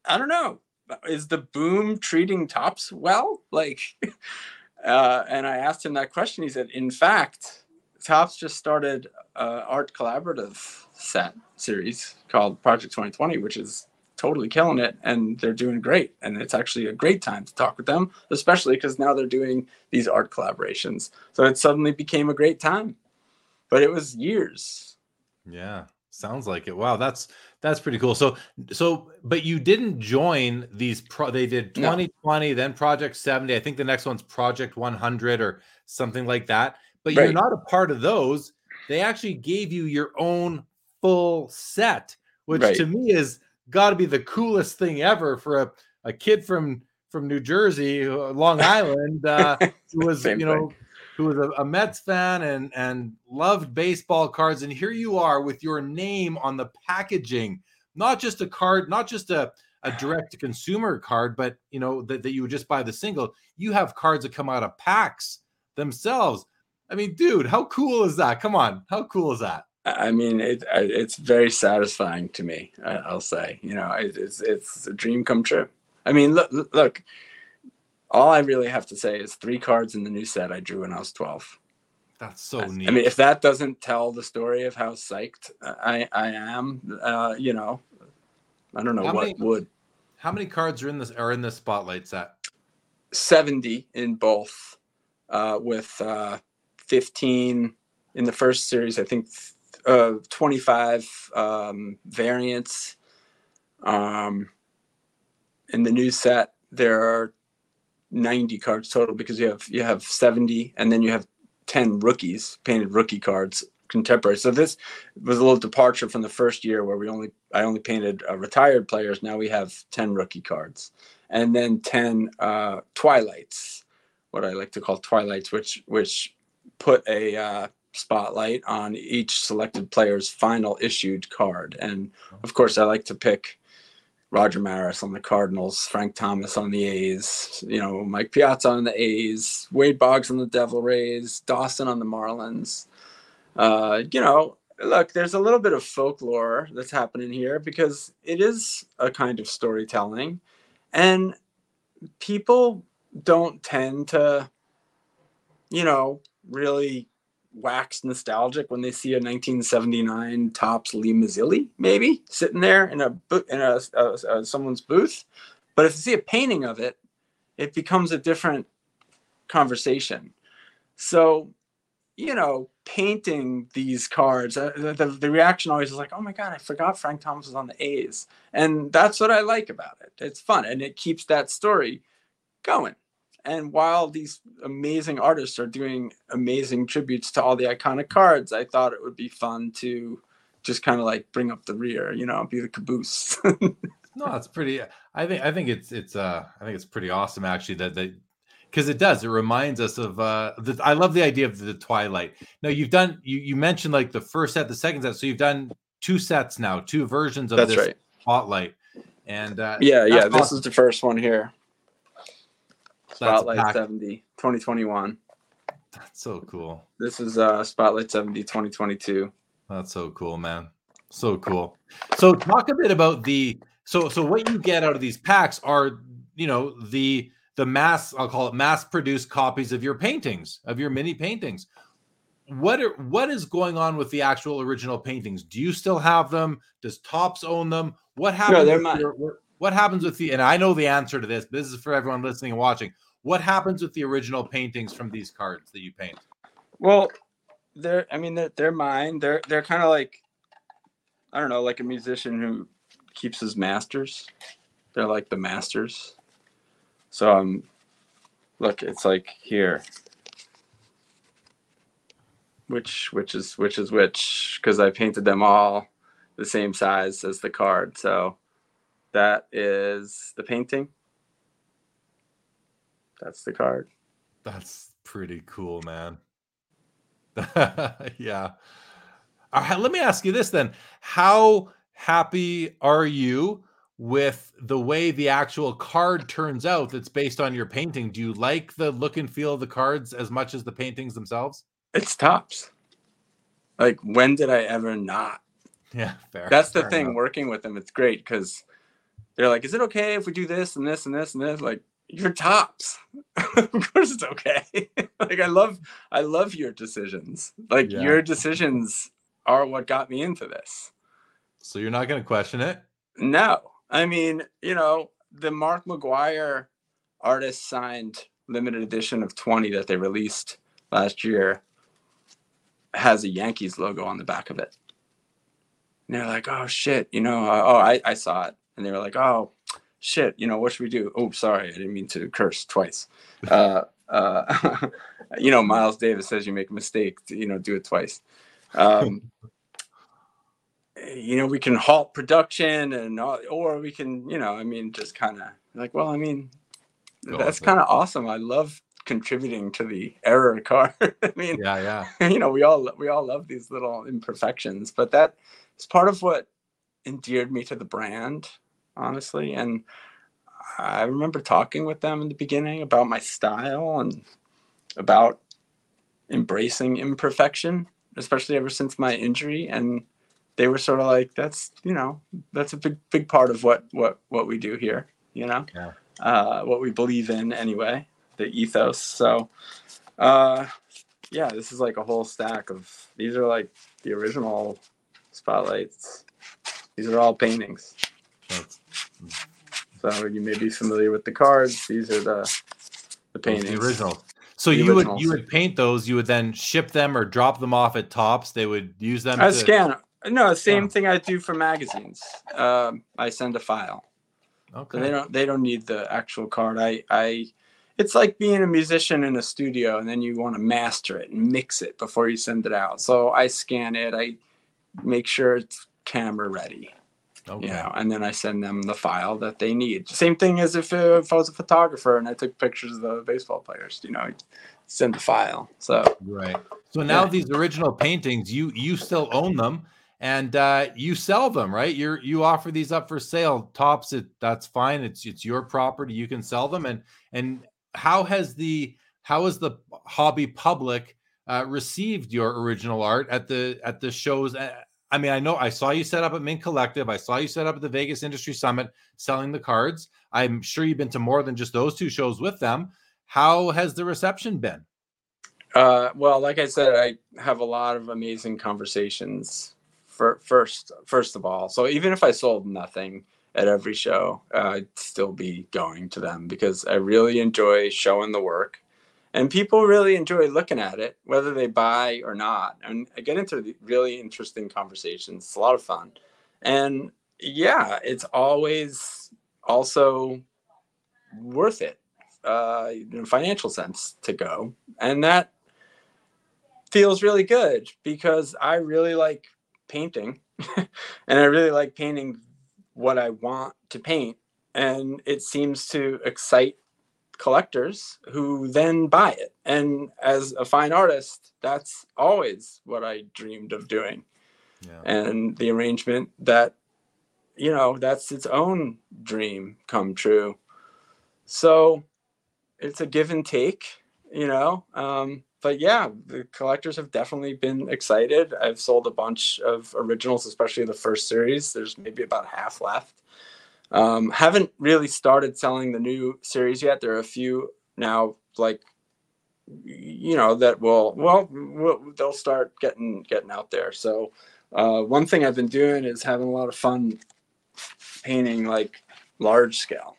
I don't know, is the boom treating Topps well? Like, uh, and I asked him that question. He said, in fact, Topps just started uh, art collaborative set series called Project 2020, which is totally killing it and they're doing great. And it's actually a great time to talk with them, especially because now they're doing these art collaborations. So it suddenly became a great time. But it was years. Yeah. Sounds like it. Wow, that's that's pretty cool. So so but you didn't join these pro they did 2020, no. then Project 70. I think the next one's Project 100 or something like that. But right. you're not a part of those. They actually gave you your own full set, which right. to me is got to be the coolest thing ever for a, a kid from from New Jersey, uh, Long Island, uh, who was you know thing. Who was a, a, Mets fan and and loved baseball cards, and here you are with your name on the packaging, not just a card, not just a a direct to consumer card, but you know that, that you would just buy the single. You have cards that come out of packs themselves. I mean, dude, how cool is that? Come on, how cool is that? I mean, it, it's very satisfying to me. I'll say, you know, it's it's a dream come true. I mean, look, look, all I really have to say is three cards in the new set I drew when I was twelve. That's so neat. I mean, if that doesn't tell the story of how psyched I I am, uh, you know, I don't know how what many, would. How many cards are in this are in this spotlight set? Seventy in both, uh, with uh, fifteen in the first series. I think uh, 25 um, variants. Um, in the new set, there are 90 cards total because you have you have 70 and then you have 10 rookies painted rookie cards contemporary so this was a little departure from the first year where we only i only painted uh, retired players now we have 10 rookie cards and then 10 uh, twilights what i like to call twilights which which put a uh, spotlight on each selected player's final issued card. And of course, I like to pick Roger Maris on the Cardinals, Frank Thomas on the A's, you know, Mike Piazza on the A's, Wade Boggs on the Devil Rays, Dawson on the Marlins. Uh, you know, look, there's a little bit of folklore that's happening here because it is a kind of storytelling. And people don't tend to, you know, really wax nostalgic when they see a 1979 Topps Lee Mazzilli, maybe sitting there in a in a, a, a, someone's booth. But if you see a painting of it, it becomes a different conversation. So, you know, painting these cards, uh, the, the reaction always is like, "Oh my god, I forgot Frank Thomas was on the A's," and that's what I like about it. It's fun and it keeps that story going. And while these amazing artists are doing amazing tributes to all the iconic cards, I thought it would be fun to just kind of like bring up the rear, you know, be the caboose. no, it's pretty. I think I think it's it's uh I think it's pretty awesome actually that that because it does it reminds us of uh the, I love the idea of the Twilight. Now you've done you you mentioned like the first set, the second set, so you've done two sets now, two versions of That's this right. spotlight. And uh, yeah, yeah, awesome. this is the first one here. Spotlight 70 2021. That's so cool. This is uh Spotlight 70 2022. That's so cool, man. So cool. So talk a bit about the so so what you get out of these packs are you know the the mass I'll call it mass produced copies of your paintings of your mini paintings. What are what is going on with the actual original paintings? Do you still have them? Does Topps own them? What happens? No, they're mine. Your, what happens with the and I know the answer to this. This is for everyone listening and watching. What happens with the original paintings from these cards that you paint? Well, they're I mean they're, they're mine. They're they're kind of like I don't know, like a musician who keeps his masters. They're like the masters. So um look, it's like here. which which is which is which because I painted them all the same size as the card. So that is the painting. That's the card. That's pretty cool, man. yeah. Uh, let me ask you this then. How happy are you with the way the actual card turns out that's based on your painting? Do you like the look and feel of the cards as much as the paintings themselves? It's tops. Like when did I ever not? Yeah, fair. That's the fair thing. enough. Working with them, it's great because they're like, "Is it okay if we do this and this and this and this?" Like, you're tops. of course, it's okay. like, I love, I love your decisions. Like, Yeah. your decisions are what got me into this. So you're not going to question it? No, I mean, you know, the Mark McGwire artist signed limited edition of 20 that they released last year has a Yankees logo on the back of it. And they're like, oh shit, you know, uh, oh, I, I saw it. And they were like, oh shit, you know, what should we do? Oh, sorry, I didn't mean to curse twice. Uh, uh, you know, Miles Davis says you make a mistake, you know, do it twice. Um, you know, we can halt production and all, or we can, you know, I mean, just kind of like, well, I mean, Go that's kind of awesome. I love contributing to the error card. I mean, Yeah, yeah. you know, we all we all love these little imperfections, but that is part of what endeared me to the brand, honestly. And I remember talking with them in the beginning about my style and about embracing imperfection, especially ever since my injury. And they were sort of like, "That's you know, that's a big big part of what what what we do here. You know, Yeah. uh, what we believe in anyway, the ethos." So. Uh, yeah, this is like a whole stack of these are like the original spotlights. These are all paintings. So you may be familiar with the cards. These are the the paintings. The original. So The you would you would paint those, you would then ship them or drop them off at Topps. They would use them I to scan. No, same Oh. thing I do for magazines. Um, I send a file. So Okay. they don't they don't need the actual card. I I it's like being a musician in a studio and then you want to master it and mix it before you send it out. So I scan it, I make sure it's camera ready. Okay. you know, and then I send them the file that they need. Same thing as if, if I was a photographer and I took pictures of the baseball players, you know, send the file. So Right. So now Yeah. these original paintings, you you still own them and uh you sell them, right? You're you offer these up for sale. Topps it that's fine. It's it's your property. You can sell them and and how has the how has the hobby public uh received your original art at the at the shows I mean, I know I saw you set up at Mint Collective. I saw you set up at the Vegas Industry Summit selling the cards. I'm sure you've been to more than just those two shows with them. How has the reception been? Uh, well, like I said, I have a lot of amazing conversations. For first, first of all, so even if I sold nothing at every show, uh, I'd still be going to them because I really enjoy showing the work, and people really enjoy looking at it, whether they buy or not. And I get into really interesting conversations. It's a lot of fun, and yeah, it's always also worth it uh, in a financial sense to go, and that feels really good because I really like painting and I really like painting what I want to paint. And it seems to excite collectors who then buy it. And as a fine artist, that's always what I dreamed of doing. Yeah. And the arrangement that, you know, that's its own dream come true. So it's a give and take, you know. Um, but yeah, the collectors have definitely been excited. I've sold a bunch of originals, especially the first series. There's maybe about half left. Um, haven't really started selling the new series yet. There are a few now, like you know, that will well, will they'll start getting getting out there. So uh, one thing I've been doing is having a lot of fun painting like large scale.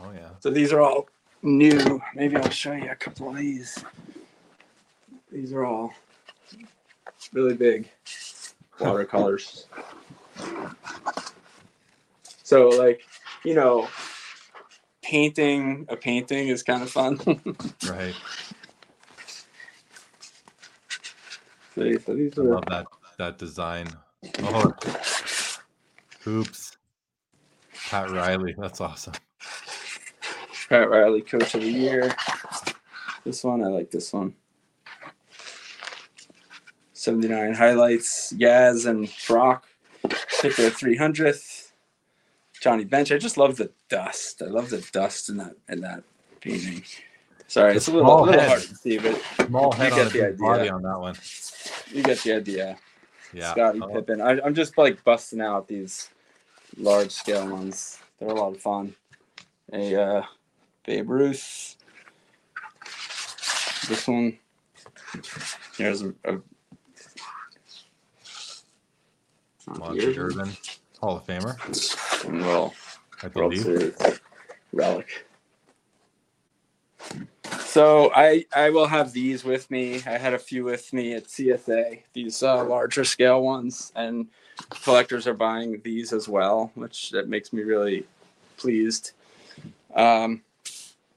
Oh yeah. So these are all new. Maybe I'll show you a couple of these. These are all really big watercolors. so like, you know, painting a painting is kind of fun. Right. see. So these I are love that that design. Oh, oops. Pat Riley, that's awesome. Pat Riley Coach of the Year. This one, I like this one. 79 highlights. Yaz and Brock hit their 300th. Johnny Bench. I just love the dust. I love the dust in that in that painting. Sorry, it's a little, little hard to see, but Small head get on the idea. on that one. you get the idea. Yeah. Scotty Oh, Pippen. I, I'm just like busting out these large scale ones. They're a lot of fun. A uh, Babe Ruth. This one. Here's a, a Monte Irvin, Hall of Famer, and Well, I World. Series relic. So I I will have these with me. I had a few with me at CSA. These uh, larger scale ones, and collectors are buying these as well, which that makes me really pleased. Um,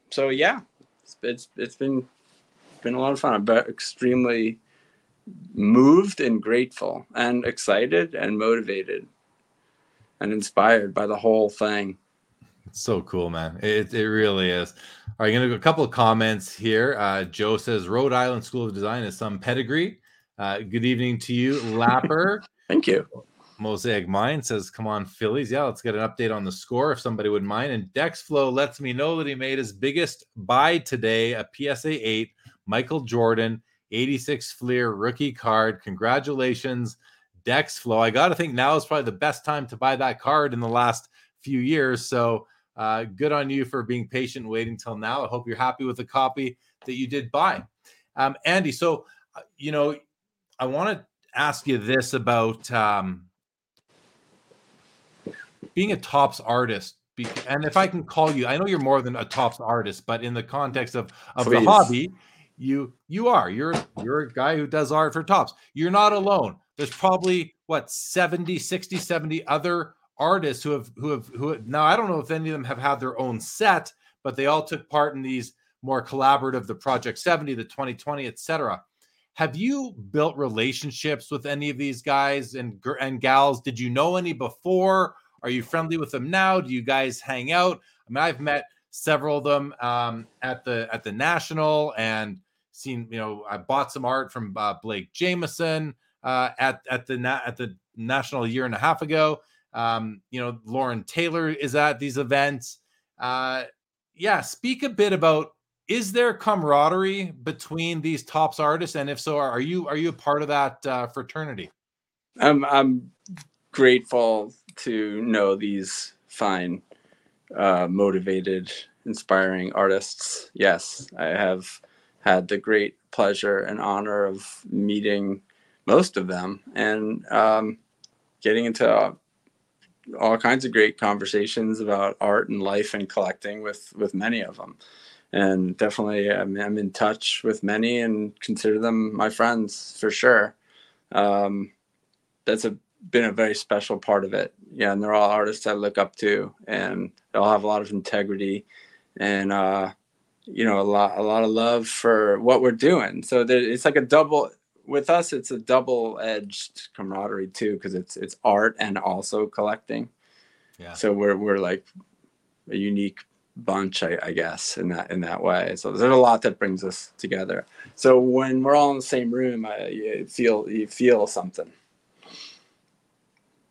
so yeah, it's it's, it's been been a lot of fun. I'm extremely moved and grateful and excited and motivated and inspired by the whole thing. It's so cool, man. It, it really is. All right, gonna go a couple of comments here. Uh, Joe says Rhode Island School of Design is some pedigree. Uh, good evening to you, Lapper. Thank you. Mosaic Mind says, "Come on, Phillies! Yeah, let's get an update on the score if somebody would mind." And Dexflow lets me know that he made his biggest buy today, a PSA eight, Michael Jordan, eighty six Fleer rookie card. Congratulations, Dexflow! I got to think now is probably the best time to buy that card in the last few years. So uh, good on you for being patient, and waiting till now. I hope you're happy with the copy that you did buy, um, Andy. So uh, you know, I want to ask you this about. Um, being a Topps artist and if i can call you i know you're more than a Topps artist but in the context of of the hobby you you are you're you're a guy who does art for Topps you're not alone there's probably what 70 60 70 other artists who have who have who have, now i don't know if any of them have had their own set but they all took part in these more collaborative the project 70 the 2020 etc have you built relationships with any of these guys and and gals did you know any before are you friendly with them now? Do you guys hang out? I mean, I've met several of them um, at the at the national and seen. You know, I bought some art from uh, Blake Jamieson uh, at at the na- at the national year and a half ago. Um, you know, Lauren Taylor is at these events. Uh, yeah, speak a bit about is there camaraderie between these Topps artists, and if so, are you are you a part of that uh, fraternity? I'm I'm grateful to know these fine, uh, motivated, inspiring artists. Yes, I have had the great pleasure and honor of meeting most of them and um, getting into uh, all kinds of great conversations about art and life and collecting with with many of them. And definitely, I'm, I'm in touch with many and consider them my friends for sure. Um, that's a been a very special part of it. Yeah, and they're all artists I look up to, and they all have a lot of integrity, and uh, you know, a lot a lot of love for what we're doing. So there, it's like a double with us. It's a double edged camaraderie too, because it's it's art and also collecting. Yeah. So we're we're like a unique bunch, I, I guess, in that in that way. So there's a lot that brings us together. So when we're all in the same room, I you feel you feel something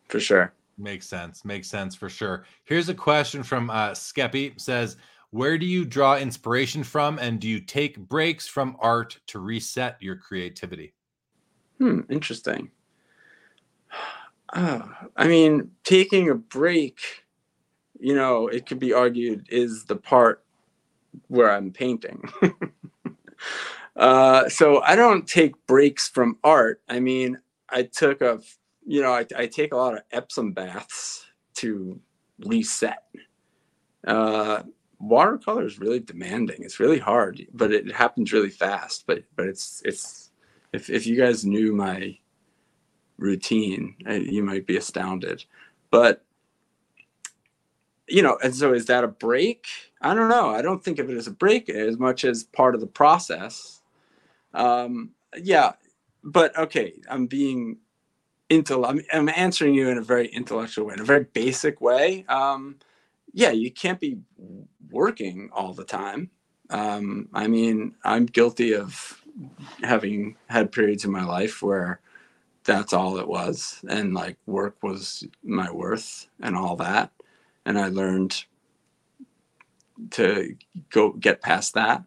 for sure. Makes sense. Makes sense for sure. Here's a question from uh Skeppy says, where do you draw inspiration from and do you take breaks from art to reset your creativity? Hmm, interesting. Uh, I mean, taking a break, you know, it could be argued is the part where I'm painting. uh, so I don't take breaks from art. I mean, I took a, you know, I, I take a lot of Epsom baths to reset. Uh, watercolor is really demanding. It's really hard, but it happens really fast. But but it's it's if if you guys knew my routine, uh, you might be astounded. But you know, and so is that a break? I don't know. I don't think of it as a break as much as part of the process. Um, yeah, but okay, I'm being intel. I'm, I'm answering you in a very intellectual way, in a very basic way. Um, yeah, you can't be working all the time. Um, I mean, I'm guilty of having had periods in my life where that's all it was, and like work was my worth and all that. And I learned to go get past that,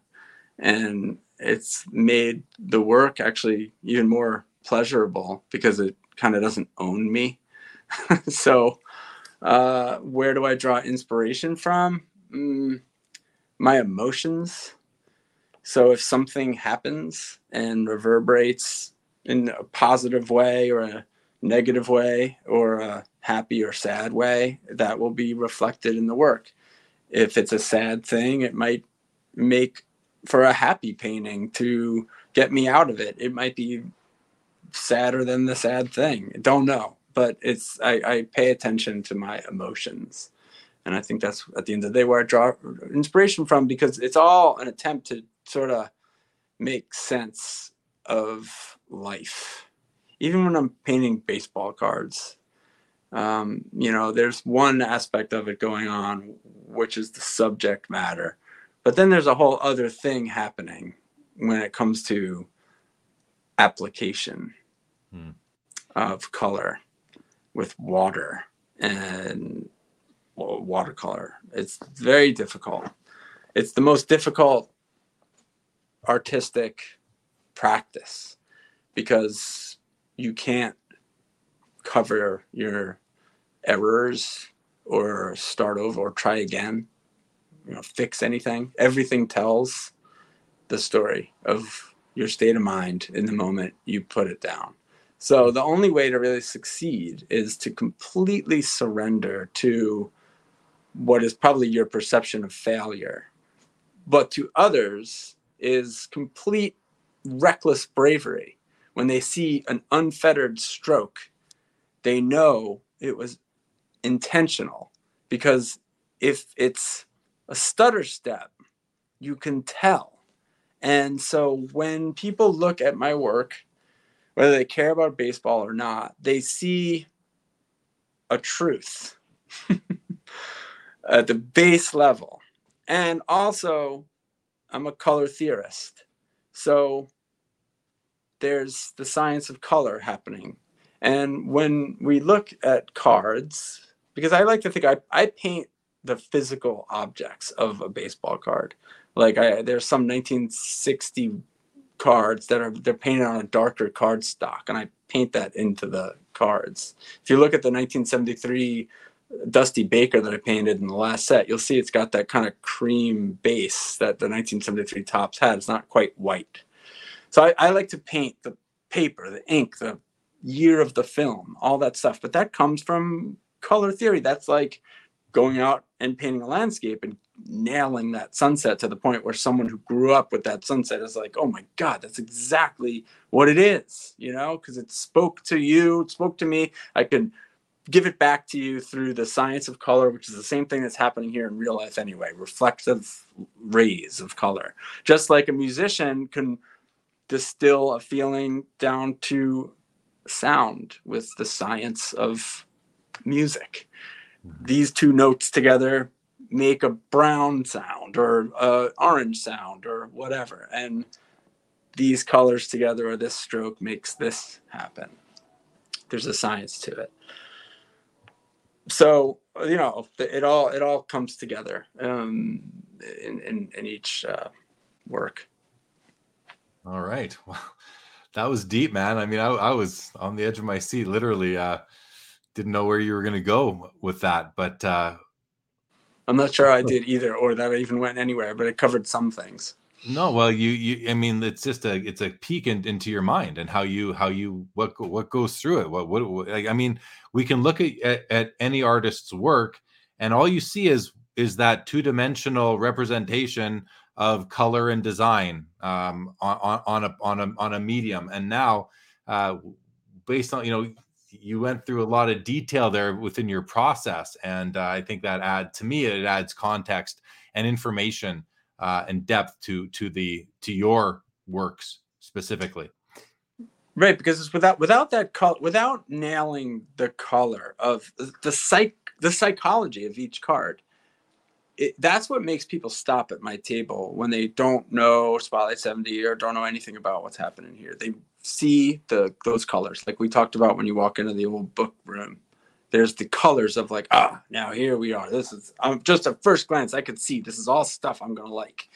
and it's made the work actually even more pleasurable because it kind of doesn't own me. so, uh, where do I draw inspiration from? Mm, my emotions. So, if something happens and reverberates in a positive way or a negative way or a happy or sad way, that will be reflected in the work. If it's a sad thing, it might make for a happy painting to get me out of it. It might be sadder than the sad thing. I don't know, but it's I, I pay attention to my emotions, and I think that's at the end of the day where I draw inspiration from because it's all an attempt to sort of make sense of life. Even when I'm painting baseball cards, um, you know, there's one aspect of it going on, which is the subject matter. But then there's a whole other thing happening when it comes to application hmm. of color with water and watercolor. It's very difficult. It's the most difficult artistic practice because you can't cover your errors or start over or try again you know fix anything. Everything tells the story of your state of mind in the moment you put it down. So the only way to really succeed is to completely surrender to what is probably your perception of failure. But to others is complete reckless bravery when they see an unfettered stroke they know it was intentional because if it's a stutter step, you can tell. And so when people look at my work, whether they care about baseball or not, they see a truth at the base level. And also, I'm a color theorist. So there's the science of color happening. And when we look at cards, because I like to think I, I paint the physical objects of a baseball card. Like I, there's some 1960 cards that are they're painted on a darker card stock, and I paint that into the cards. If you look at the 1973 Dusty Baker that I painted in the last set, you'll see it's got that kind of cream base that the 1973 Topps had. It's not quite white. So I, I like to paint the paper, the ink, the year of the film, all that stuff. But that comes from color theory. That's like going out and painting a landscape and nailing that sunset to the point where someone who grew up with that sunset is like, oh my God, that's exactly what it is, you know, because it spoke to you, it spoke to me. I could give it back to you through the science of color, which is the same thing that's happening here in real life anyway, reflective rays of color. Just like a musician can distill a feeling down to sound with the science of music. Mm-hmm. These two notes together make a brown sound or a orange sound or whatever and these colors together or this stroke makes this happen. There's a science to it so you know it all it all comes together um, in, in, in each uh, work all right well that was deep man i mean I, I was on the edge of my seat literally uh didn't know where you were going to go with that, but uh, I'm not sure I did either, or that I even went anywhere. But it covered some things. No, well, you, you, I mean, it's just a, it's a peek in, into your mind and how you, how you, what, what goes through it. What, what, what like, I mean, we can look at, at, at any artist's work, and all you see is, is that two dimensional representation of color and design um, on, on a, on a, on a medium. And now, uh, based on, you know, you went through a lot of detail there within your process, and uh, I think that add to me it adds context and information uh, and depth to to the to your works specifically. Right, because it's without without that color, without nailing the color of the psych, the psychology of each card. It, that's what makes people stop at my table when they don't know Spotlight 70 or don't know anything about what's happening here. They see the those colors, like we talked about when you walk into the old book room. There's the colors of like, ah, now here we are. This is i'm just a first glance. I could see this is all stuff I'm gonna like.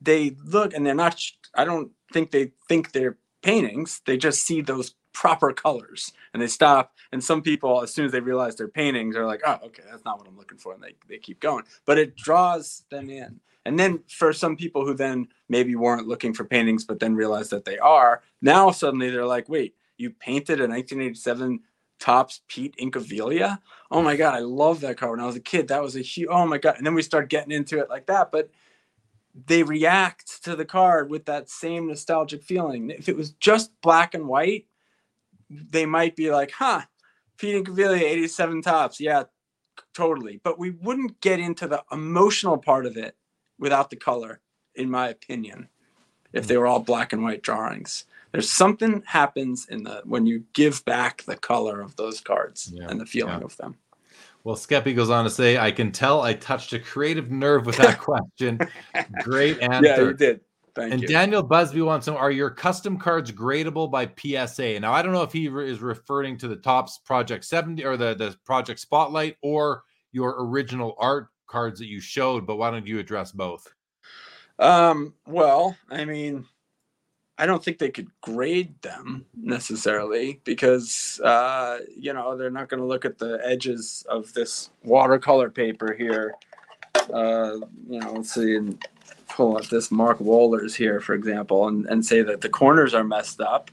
They look and they're not. I don't think they think they're paintings. They just see those proper colors and they stop. And some people, as soon as they realize they're paintings, are like, oh, okay, that's not what I'm looking for. And they, they keep going. But it draws them in. And then for some people who then maybe weren't looking for paintings, but then realize that they are, now suddenly they're like, wait, you painted a 1987 Topps Pete Incaviglia? Oh my God, I love that car when I was a kid. That was a huge, oh my God. And then we start getting into it like that. But they react to the card with that same nostalgic feeling. If it was just black and white, they might be like, huh, Pete Incaviglia, 87 Topps. Yeah, totally. But we wouldn't get into the emotional part of it without the color, in my opinion, if they were all black and white drawings. There's something happens in the when you give back the color of those cards Yeah, and the feeling yeah. of them. Well, Skeppy goes on to say, I can tell I touched a creative nerve with that question. Great answer. Yeah, you did. Thank you. and you. Daniel Busby wants to know, are your custom cards gradable by PSA? Now, I don't know if he re- is referring to the Topps Project 70 or the, the Project Spotlight or your original art cards that you showed, but why don't you address both? Um, well, I mean, I don't think they could grade them necessarily because uh, you know they're not going to look at the edges of this watercolor paper here. Uh, you know, let's see, and pull up this Mark Wohlers here, for example, and, and say that the corners are messed up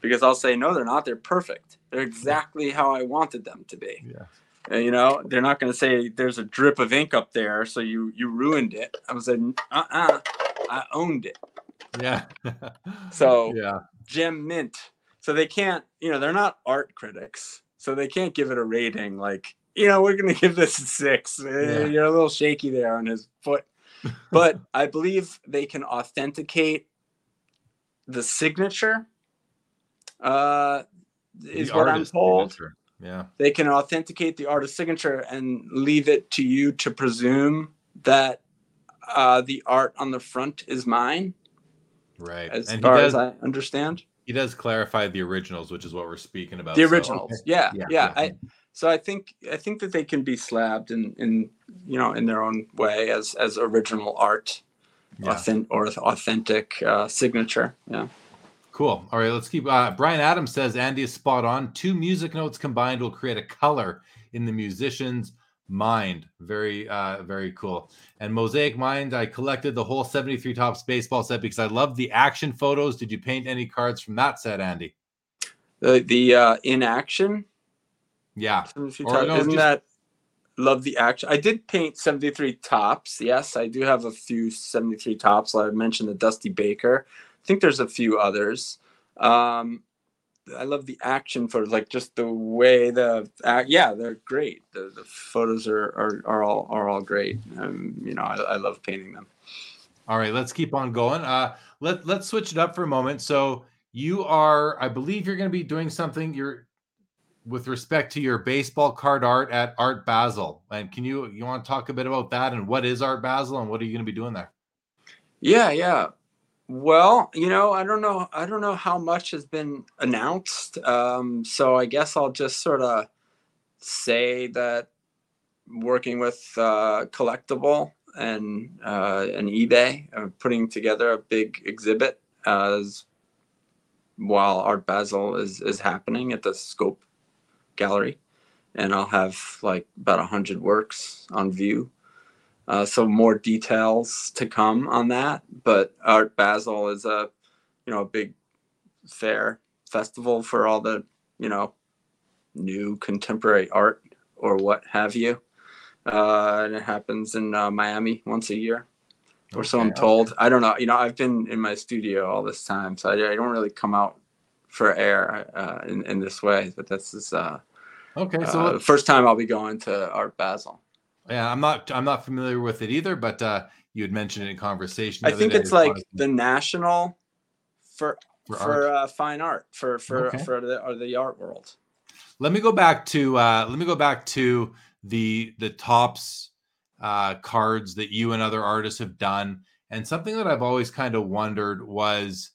because I'll say no, they're not. They're perfect. They're exactly how I wanted them to be. Yeah. And, you know, they're not going to say there's a drip of ink up there, so you you ruined it. I was like, uh, uh I owned it. Yeah. So yeah. gem mint. So they can't, you know, they're not art critics, so they can't give it a rating. Like, you know, we're going to give this a six. Eh, Yeah. You're a little shaky there on his foot, but I believe they can authenticate the signature. Uh, is The what I'm told. signature. Yeah. they can authenticate the artist signature and leave it to you to presume that uh, the art on the front is mine, Right. as and far does, as I understand. he does clarify the originals, which is what we're speaking about. The so- originals, yeah, Yeah, yeah. yeah. I, so I think I think that they can be slabbed in, in you know in their own way as as original art, Yeah. authentic or authentic uh, signature. Yeah. Cool. All right, let's keep. Uh, Brian Adams says Andy is spot on. Two music notes combined will create a color in the musician's mind. Very, uh, very cool. And Mosaic Mind, I collected the whole 73 Topps baseball set because I love the action photos. Did you paint any cards from that set, Andy? The the uh, in action. Yeah. 73 Or no, Isn't just- that love the action? I did paint 73 Topps. Yes, I do have a few 73 Topps. I mentioned the Dusty Baker. I think there's a few others. Um, I love the action photos, like just the way the act. Yeah, they're great. The, the photos are, are are all are all great. Um, you know, I, I love painting them. All right, let's keep on going. Uh, let let's switch it up for a moment. So you are, I believe, you're going to be doing something. You're with respect to your baseball card art at Art Basel. And can you you want to talk a bit about that and what is Art Basel and what are you going to be doing there? Yeah, yeah. Well, you know, I don't know. I don't know how much has been announced. Um, so I guess I'll just sort of say that working with uh, Collectible and uh, and eBay, uh, putting together a big exhibit as while Art Basel is is happening at the Scope Gallery, and I'll have like about a hundred works on view. Uh, so more details to come on that. But Art Basel is a, you know, a big fair festival for all the, you know, new contemporary art or what have you. Uh, and it happens in uh, Miami once a year, or so I'm Okay. told. I don't know. You know, I've been in my studio all this time, so I, I don't really come out for air uh, in in this way. But this is uh, Okay, so uh, the first time I'll be going to Art Basel. Yeah, I'm not I'm not familiar with it either, but uh, you had mentioned it in conversation. I think it's like the national for for, art? uh, fine art for for Okay. for the the art world. Let me go back to uh, let me go back to the the Topps uh, cards that you and other artists have done, and something that I've always kind of wondered was,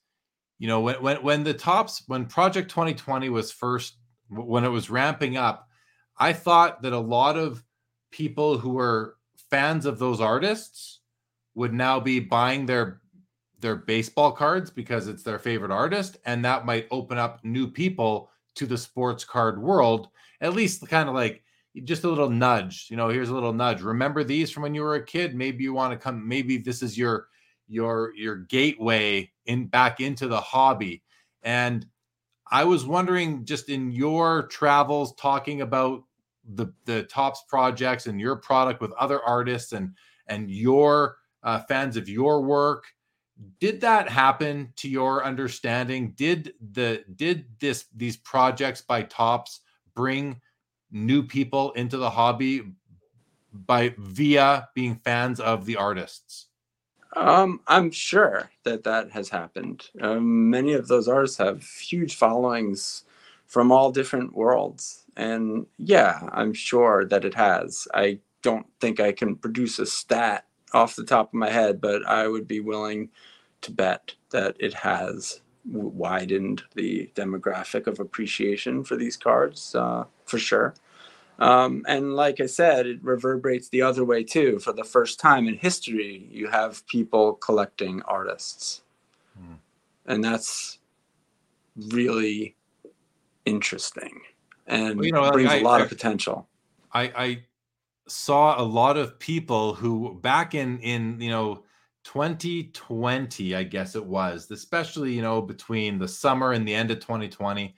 you know, when when when the Topps when Project 2020 was first when it was ramping up, I thought that a lot of people who are fans of those artists would now be buying their their baseball cards because it's their favorite artist, and that might open up new people to the sports card world. At least, kind of like just a little nudge. You know, here's a little nudge. Remember these from when you were a kid. Maybe you want to come. Maybe this is your your your gateway in back into the hobby. And I was wondering, just in your travels, talking about the the Topps projects and your product with other artists and and your uh, fans of your work did that happen to your understanding? Did the did this these projects by Topps bring new people into the hobby by via being fans of the artists? Um, I'm sure that that has happened. Um, many of those artists have huge followings from all different worlds, and yeah, I'm sure that it has. I don't think I can produce a stat off the top of my head, but I would be willing to bet that it has widened the demographic of appreciation for these cards uh, for sure. Um, and like I said, it reverberates the other way too. For the first time in history, you have people collecting artists. Hmm. And that's really interesting and Well, you know, brings I- a lot I- of potential. I, I saw a lot of people who back in in you know 2020 i guess it was especially you know between the summer and the end of 2020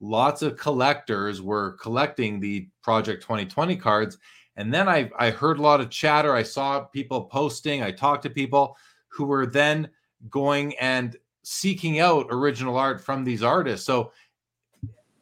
lots of collectors were collecting the project 2020 cards. And then i i heard a lot of chatter. I saw people posting. I talked to people who were then going and seeking out original art from these artists. So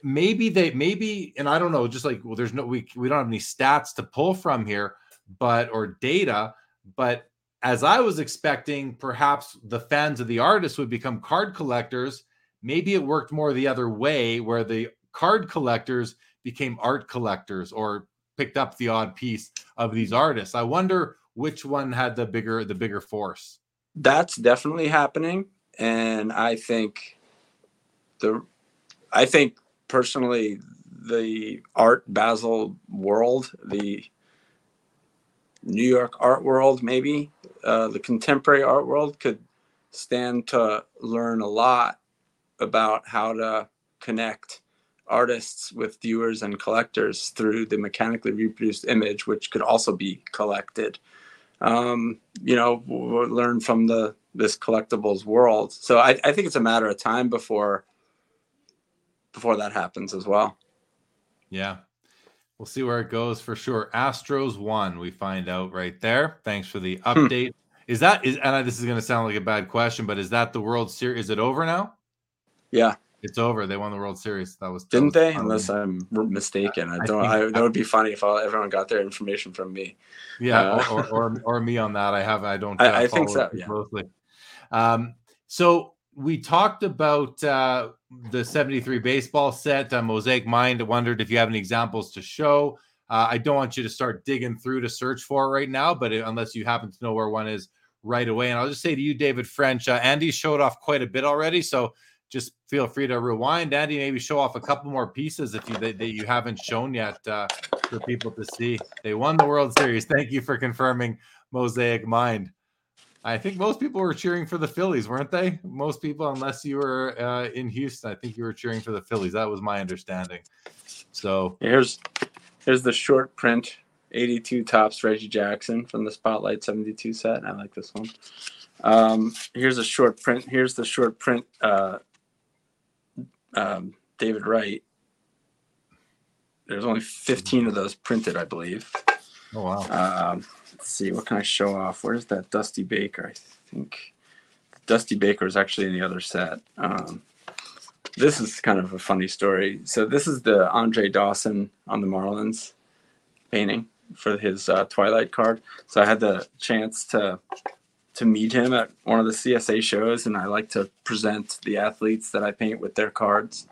maybe they maybe and i don't know just like well there's no we, we don't have any stats to pull from here but or data but as i was expecting perhaps the fans of the artist would become card collectors maybe it worked more the other way where the card collectors became art collectors or picked up the odd piece of these artists i wonder which one had the bigger the bigger force That's definitely happening. And I think the I think personally the art Basel world, the New York art world, maybe uh, the contemporary art world could stand to learn a lot about how to connect artists with viewers and collectors through the mechanically reproduced image, which could also be collected. Um, you know, we'll learn from the this collectibles world. So I, I think it's a matter of time before before that happens as well. Yeah. We'll see where it goes for sure. Astros won. We find out right there. Thanks for the update. Is that is and I- this is going to sound like a bad question, but is that the World Series? Is it over now? Yeah, It's over. They won the World Series. That was didn't was they? fun. Unless I'm mistaken. I I don't. think- I, that would be funny if all, everyone got their information from me. yeah, uh, or, or, or or me on that. I have. I don't. I- uh, I think so, yeah. Closely. Um. So we talked about uh, the 73 baseball set. Uh, Mosaic Mind wondered if you have any examples to show. Uh, I don't want you to start digging through to search for it right now, but it- unless you happen to know where one is right away. And I'll just say to you, David French, uh, Andy showed off quite a bit already. So just feel free to rewind. Andy, maybe show off a couple more pieces if you that, that you haven't shown yet uh, for people to see. They won the World Series. Thank you for confirming Mosaic Mind. I think most people were cheering for the Phillies, weren't they? Most people, unless you were uh, in Houston, I think you were cheering for the Phillies. That was my understanding. So Here's here's the short print 82 Topps Reggie Jackson from the Spotlight 72 set. I like this one. Um, here's a short print. Here's the short print uh, um, David Wright. There's only 15 of those printed, I believe. Oh wow. Um, let's see, what can I show off? Where's that Dusty Baker? I think Dusty Baker is actually in the other set. Um, this is kind of a funny story. So this is the Andre Dawson on the Marlins painting for his uh, Twilight card. So I had the chance to to meet him at one of the CSA shows, and I like to present the athletes that I paint with their cards.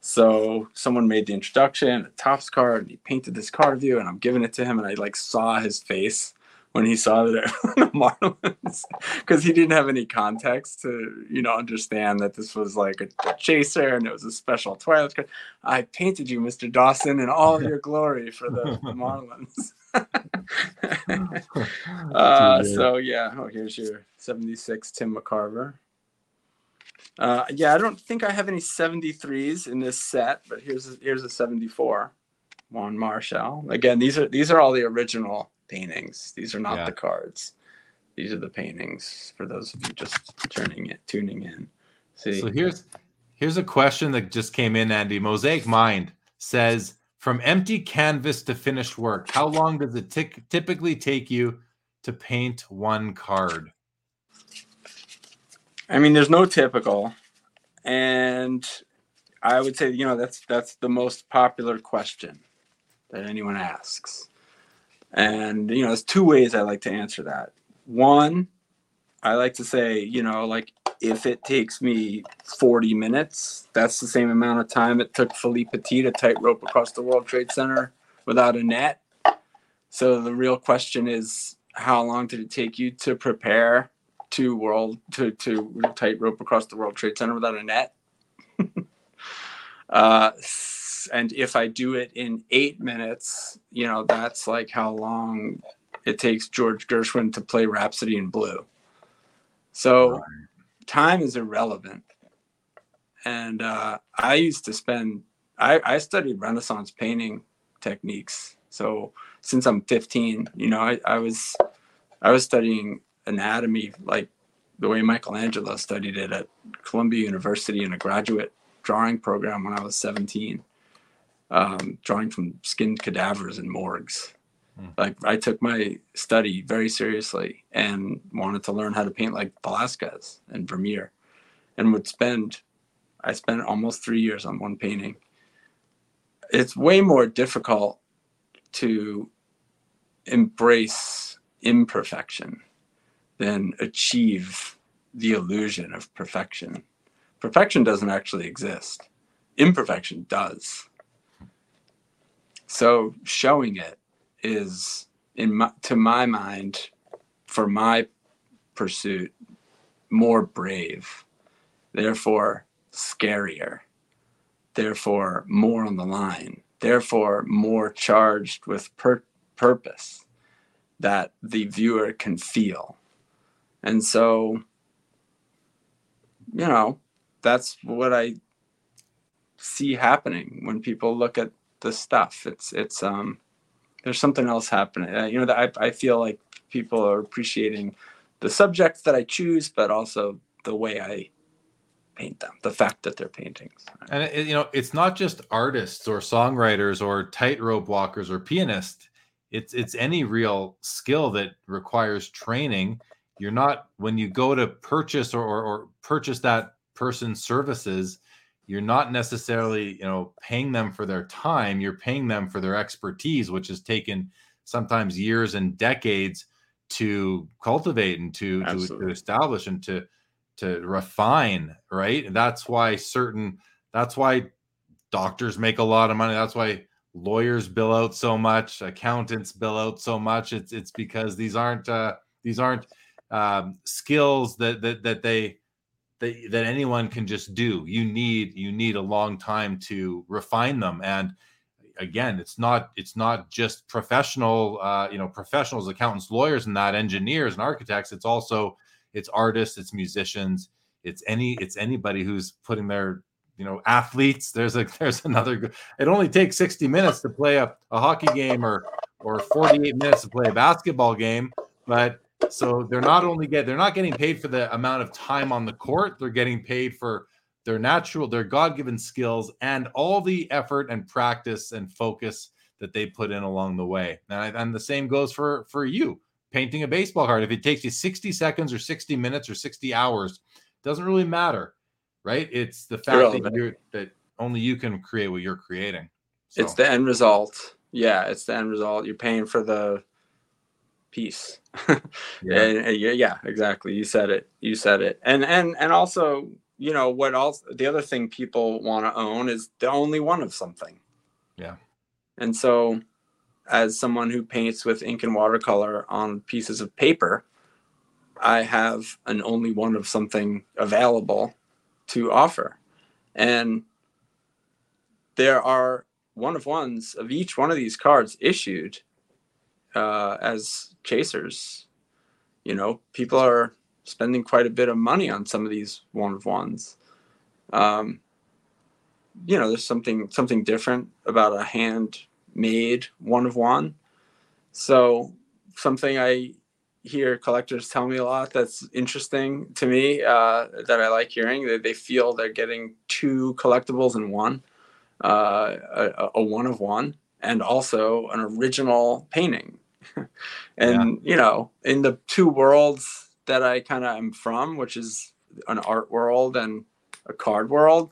So someone made the introduction, a Topps card, and he painted this card you, and I'm giving it to him, and I like saw his face when he saw that the Marlins, because he didn't have any context to you know understand that this was like a, chaser and it was a special Twilight. I painted you, Mr. Dawson, in all of your glory for the, the Marlins. uh, so yeah, oh here's your 76 Tim McCarver. Uh, yeah, I don't think I have any 73s in this set, but here's a, here's a 74. Juan Marichal. Again, these are these are all the original paintings. These are not yeah. the cards. These are the paintings for those of you just turning it tuning in. See. So here's here's a question that just came in, Andy. Mosaic Mind says from empty canvas to finished work, how long does it t- typically take you to paint one card? I mean, there's no typical, and I would say you know that's that's the most popular question that anyone asks, and you know there's two ways I like to answer that. One, I like to say you know like if it takes me 40 minutes, that's the same amount of time it took Philippe Petit to tightrope across the World Trade Center without a net. So the real question is, how long did it take you to prepare to world to to tightrope across the World Trade Center without a net. uh, and if I do it in eight minutes, you know that's like how long it takes George Gershwin to play Rhapsody in Blue. So time is irrelevant. And uh, I used to spend. I, I studied Renaissance painting techniques. So since I'm 15, you know, I, I was I was studying anatomy like the way Michelangelo studied it at Columbia University in a graduate drawing program when I was 17, um, drawing from skinned cadavers in morgues. Mm. Like I took my study very seriously and wanted to learn how to paint like Velasquez and Vermeer, and would spend. I spent almost three years on one painting. It's way more difficult to embrace imperfection than achieve the illusion of perfection. Perfection doesn't actually exist, imperfection does. So showing it is, in my, to my mind, for my pursuit, more brave, therefore scarier, therefore more on the line, therefore more charged with pur- purpose that the viewer can feel. And so, you know, that's what I see happening when people look at the stuff. It's, it's, um, there's something else happening. Uh, you know, that I, I feel like people are appreciating the subjects that I choose, but also the way I paint them, the fact that they're paintings. And it, you know, it's not just artists or songwriters or tightrope walkers or pianists. It's it's any real skill that requires training you're not when you go to purchase or, or, or purchase that person's services you're not necessarily you know paying them for their time you're paying them for their expertise which has taken sometimes years and decades to cultivate and to, to, to, establish and to to refine right? And that's why certain that's why doctors make a lot of money. That's why lawyers bill out so much accountants bill out so much. It's it's because these aren't uh these aren't um, skills that that that they that, that anyone can just do. You need you need a long time to refine them. And again, it's not it's not just professional uh, you know professionals, accountants, lawyers, and that engineers and architects. It's also it's artists, it's musicians, it's any it's anybody who's putting their you know athletes there's a there's another it only takes 60 minutes to play a, a hockey game or or 48 minutes to play a basketball game but so they're not only get they're not getting paid for the amount of time on the court, they're getting paid for their natural, their God-given skills and all the effort and practice and focus that they put in along the way. And, and the same goes for for you painting a baseball card. If it takes you 60 seconds or 60 minutes or 60 hours, doesn't really matter, right? It's the fact that you're that only you can create what you're creating. So. It's the end result. Yeah, it's the end result. You're paying for the piece. yeah. And, and yeah, yeah, exactly. You said it. You said it. And and and also, you know, what else? The other thing people want to own is the only one of something. Yeah. And so, as someone who paints with ink and watercolor on pieces of paper, I have an only one of something available to offer. And there are one of ones of each one of these cards issued uh, as chasers. You know, people are spending quite a bit of money on some of these one of ones. Um, you know, there's something something different about a handmade one of one. So something I hear collectors tell me a lot that's interesting to me uh, that I like hearing that they feel they're getting two collectibles in one, uh, a, a, one of one, and also an original painting. and yeah. you know, in the two worlds that I kind of am from, which is an art world and a card world,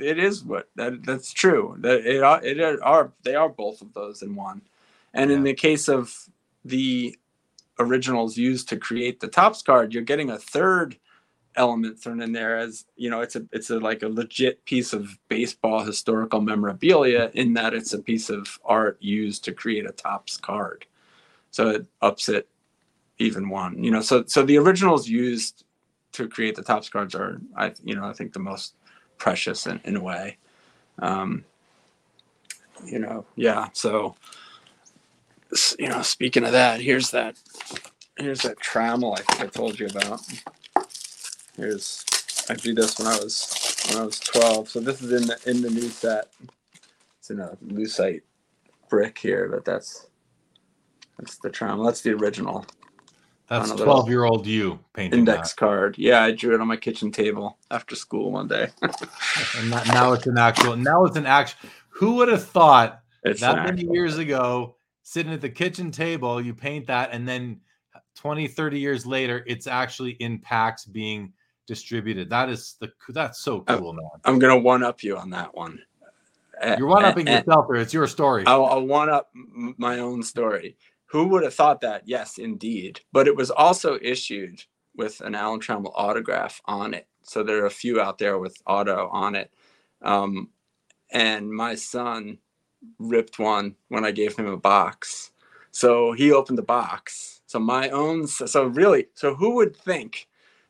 it is what that that's true. That it are it are they are both of those in one. And yeah. in the case of the originals used to create the Topps card, you're getting a third element thrown in there as you know it's a it's a like a legit piece of baseball historical memorabilia in that it's a piece of art used to create a Topps card so it ups it even one you know so so the originals used to create the Topps cards are i you know i think the most precious in, in a way um you know yeah so you know, speaking of that, here's that here's that Trammell I think I told you about. Here's I drew this when I was when I was 12. So this is in the in the new set. It's in a lucite brick here, but that's that's the Trammell. That's the original. That's 12 year old you painting index that. card. Yeah, I drew it on my kitchen table after school one day. and now it's an actual. Now it's an actual. Who would have thought it's that many actual. years ago sitting at the kitchen table, you paint that, and then 20, 30 years later, it's actually in packs being distributed. That is the that's so cool, man. I'm gonna one up you on that one. Eh, You're one upping eh, eh. yourself, or it's your story. I'll, I'll one up my own story. Who would have thought that? Yes, indeed. But it was also issued with an Alan Trammell autograph on it. So there are a few out there with auto on it. Um, and my son ripped one when I gave him a box. So he opened the box. So my own, so really, so who would think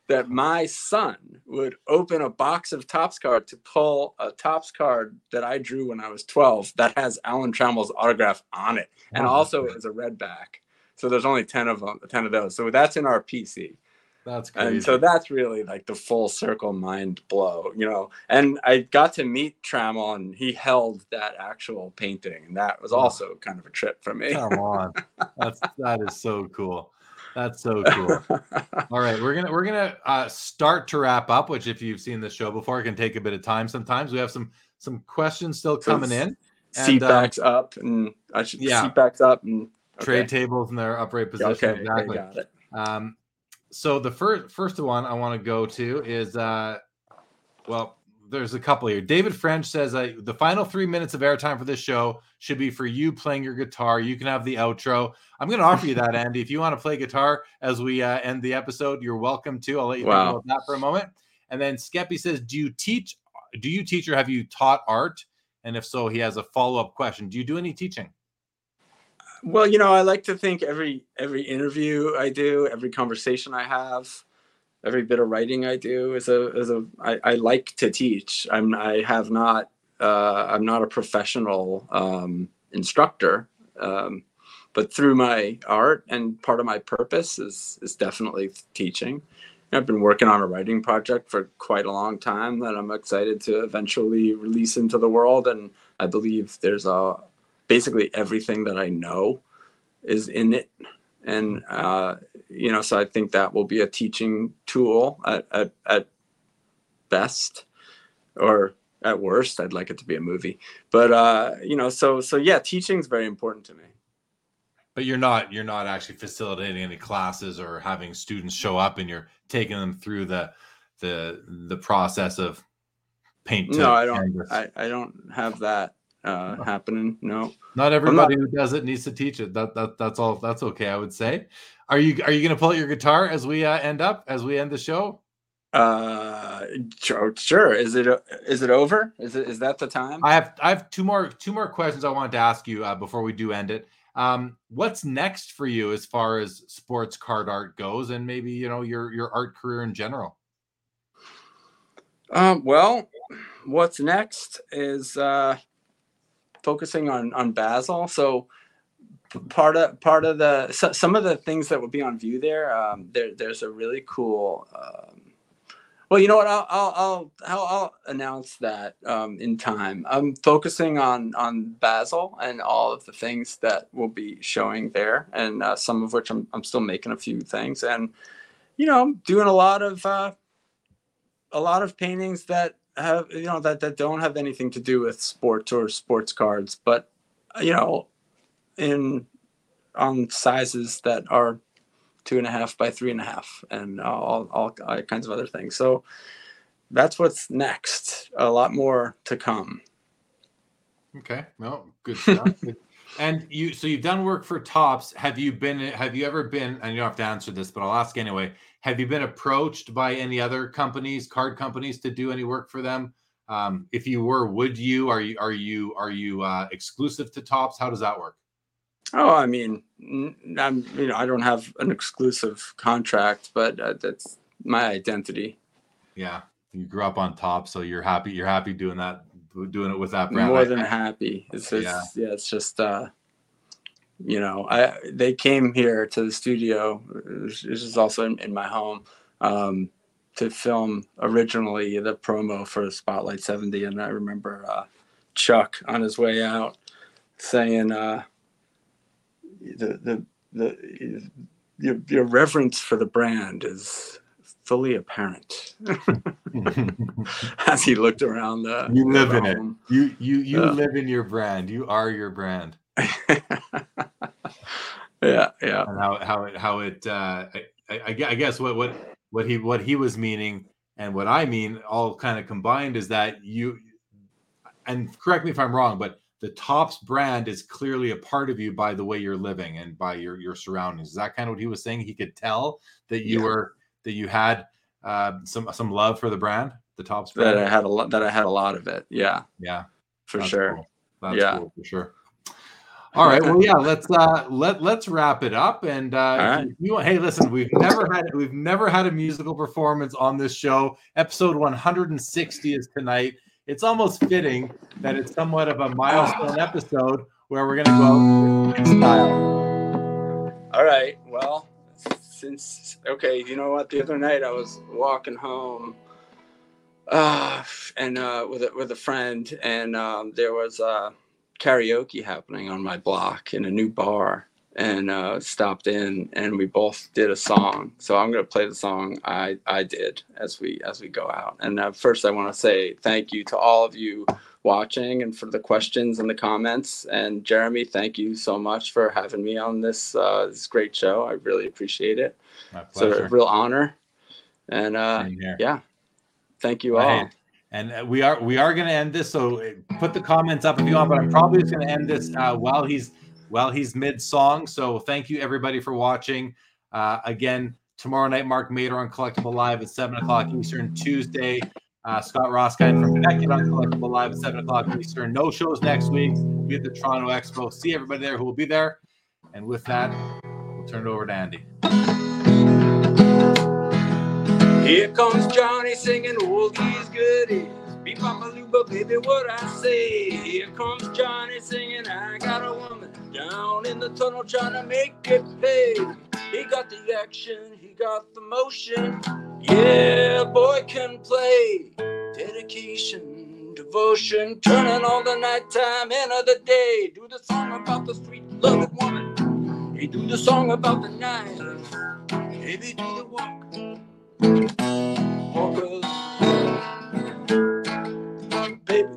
that my son would open a box of Topps card to pull a Topps card that I drew when I was 12 that has Alan Trammell's autograph on it and also is a red back. So there's only 10 of them, 10 of those. So that's in our PC. That's crazy. And so that's really like the full circle mind blow, you know. And I got to meet Trammell and he held that actual painting. And that was also kind of a trip for me. Come on. That's that is so cool. That's so cool. All right, we're gonna we're gonna uh, start to wrap up. Which, if you've seen the show before, can take a bit of time. Sometimes we have some some questions still coming so in. Seat um, backs um, up, and I should yeah. seat backs up and okay. trade tables in their upright position. Okay, exactly. got it. Um, so the first first one I want to go to is uh well there's a couple here. David French says uh, the final three minutes of airtime for this show should be for you playing your guitar. You can have the outro. I'm going to offer you that, Andy. If you want to play guitar as we uh, end the episode, you're welcome to. I'll let you wow. think about that for a moment. And then Skeppy says, "Do you teach? Do you teach or have you taught art? And if so, he has a follow up question. Do you do any teaching?" Well, you know, I like to think every every interview I do, every conversation I have, every bit of writing I do is a is a I, I like to teach. I'm I have not uh, I'm not a professional um, instructor, um, but through my art and part of my purpose is is definitely teaching. I've been working on a writing project for quite a long time that I'm excited to eventually release into the world, and I believe there's a basically everything that I know is in it. And, uh, you know, so I think that will be a teaching tool at, at, at best or at worst. I'd like it to be a movie, but, uh, you know, so, so yeah, teaching is very important to me. But you're not, you're not actually facilitating any classes or having students show up and you're taking them through the, the, the process of paint. No, I don't, I, I don't have that uh, happening. No, not everybody not, who does it needs to teach it. That that that's all. That's okay. I would say. Are you are you going to pull out your guitar as we uh, end up as we end the show? Uh, sure. Is it is it over? Is it is that the time? I have I have two more two more questions I wanted to ask you uh, before we do end it. Um, what's next for you as far as sports card art goes, and maybe you know your your art career in general? Um, well, what's next is uh, focusing on on Basel. So part of part of the so, some of the things that will be on view there. Um, there there's a really cool. Um, well, you know what? I'll I'll I'll, I'll, announce that um, in time. I'm focusing on on Basel and all of the things that will be showing there, and uh, some of which I'm I'm still making a few things, and you know, I'm doing a lot of uh, a lot of paintings that have you know that that don't have anything to do with sports or sports cards, but you know, in on sizes that are two and a half by three and a half, and all, all, all kinds of other things. So that's what's next. A lot more to come. Okay. No, good stuff. and you, so you've done work for Topps. Have you been? Have you ever been? And you don't have to answer this, but I'll ask anyway. Have you been approached by any other companies, card companies, to do any work for them? Um, if you were, would you? Are you? Are you? Are you uh, exclusive to Topps? How does that work? Oh, I mean, I'm you know I don't have an exclusive contract, but uh, that's my identity. Yeah, you grew up on top, so you're happy. You're happy doing that, doing it with that brand. More than happy. It's just yeah. yeah, it's just uh, you know, I they came here to the studio. This is also in, in my home. Um, to film originally the promo for Spotlight 70, and I remember uh, Chuck on his way out saying, uh, the the the your, your reverence for the brand is fully apparent as he looked around the you live in it you you you uh, live in your brand you are your brand yeah yeah and how how it how it uh I, I, I guess what what what he what he was meaning and what i mean all kind of combined is that you and correct me if i'm wrong but the Topps brand is clearly a part of you by the way you're living and by your your surroundings. Is that kind of what he was saying? He could tell that you yeah. were that you had uh, some some love for the brand, the Topps brand. That I had a lot. That I had a lot of it. Yeah. Yeah. For That's sure. Cool. That's yeah. Cool for sure. All right. Well, yeah. Let's uh let let's wrap it up. And uh, right. you, hey, listen, we've never had we've never had a musical performance on this show. Episode 160 is tonight it's almost fitting that it's somewhat of a milestone episode where we're going to go style. All right. Well, since okay, you know what? The other night I was walking home, uh, and uh, with a, with a friend, and um, there was uh, karaoke happening on my block in a new bar, and uh, stopped in and we both did a song. So I'm going to play the song I, I did as we as we go out. And uh, first, I want to say thank you to all of you watching and for the questions and the comments. And Jeremy, thank you so much for having me on this uh, this great show. I really appreciate it. My pleasure. It's a real honor. And uh, yeah, thank you all. And uh, we are we are going to end this. So uh, put the comments up if you want. But I'm probably just going to end this uh, while he's while he's mid song. So thank you everybody for watching. Uh, again, tomorrow night, Mark Mader on Collectible Live at 7 o'clock Eastern. Tuesday, uh, Scott Roskine from Beckett on Collectible Live at 7 o'clock Eastern. No shows next week. We'll be at the Toronto Expo. See everybody there who will be there. And with that, we'll turn it over to Andy. Here comes Johnny singing oldies goodies. Be-Bop-A-Lula, baby, what I say. Here comes Johnny singing, I got a woman down in the tunnel trying to make it pay. He got the action, he got the motion. Yeah, boy can play. Dedication, devotion, turning on the nighttime into the day. Do the song about the sweet loved woman. He do the song about the night. Maybe do the walk. Walkers, baby.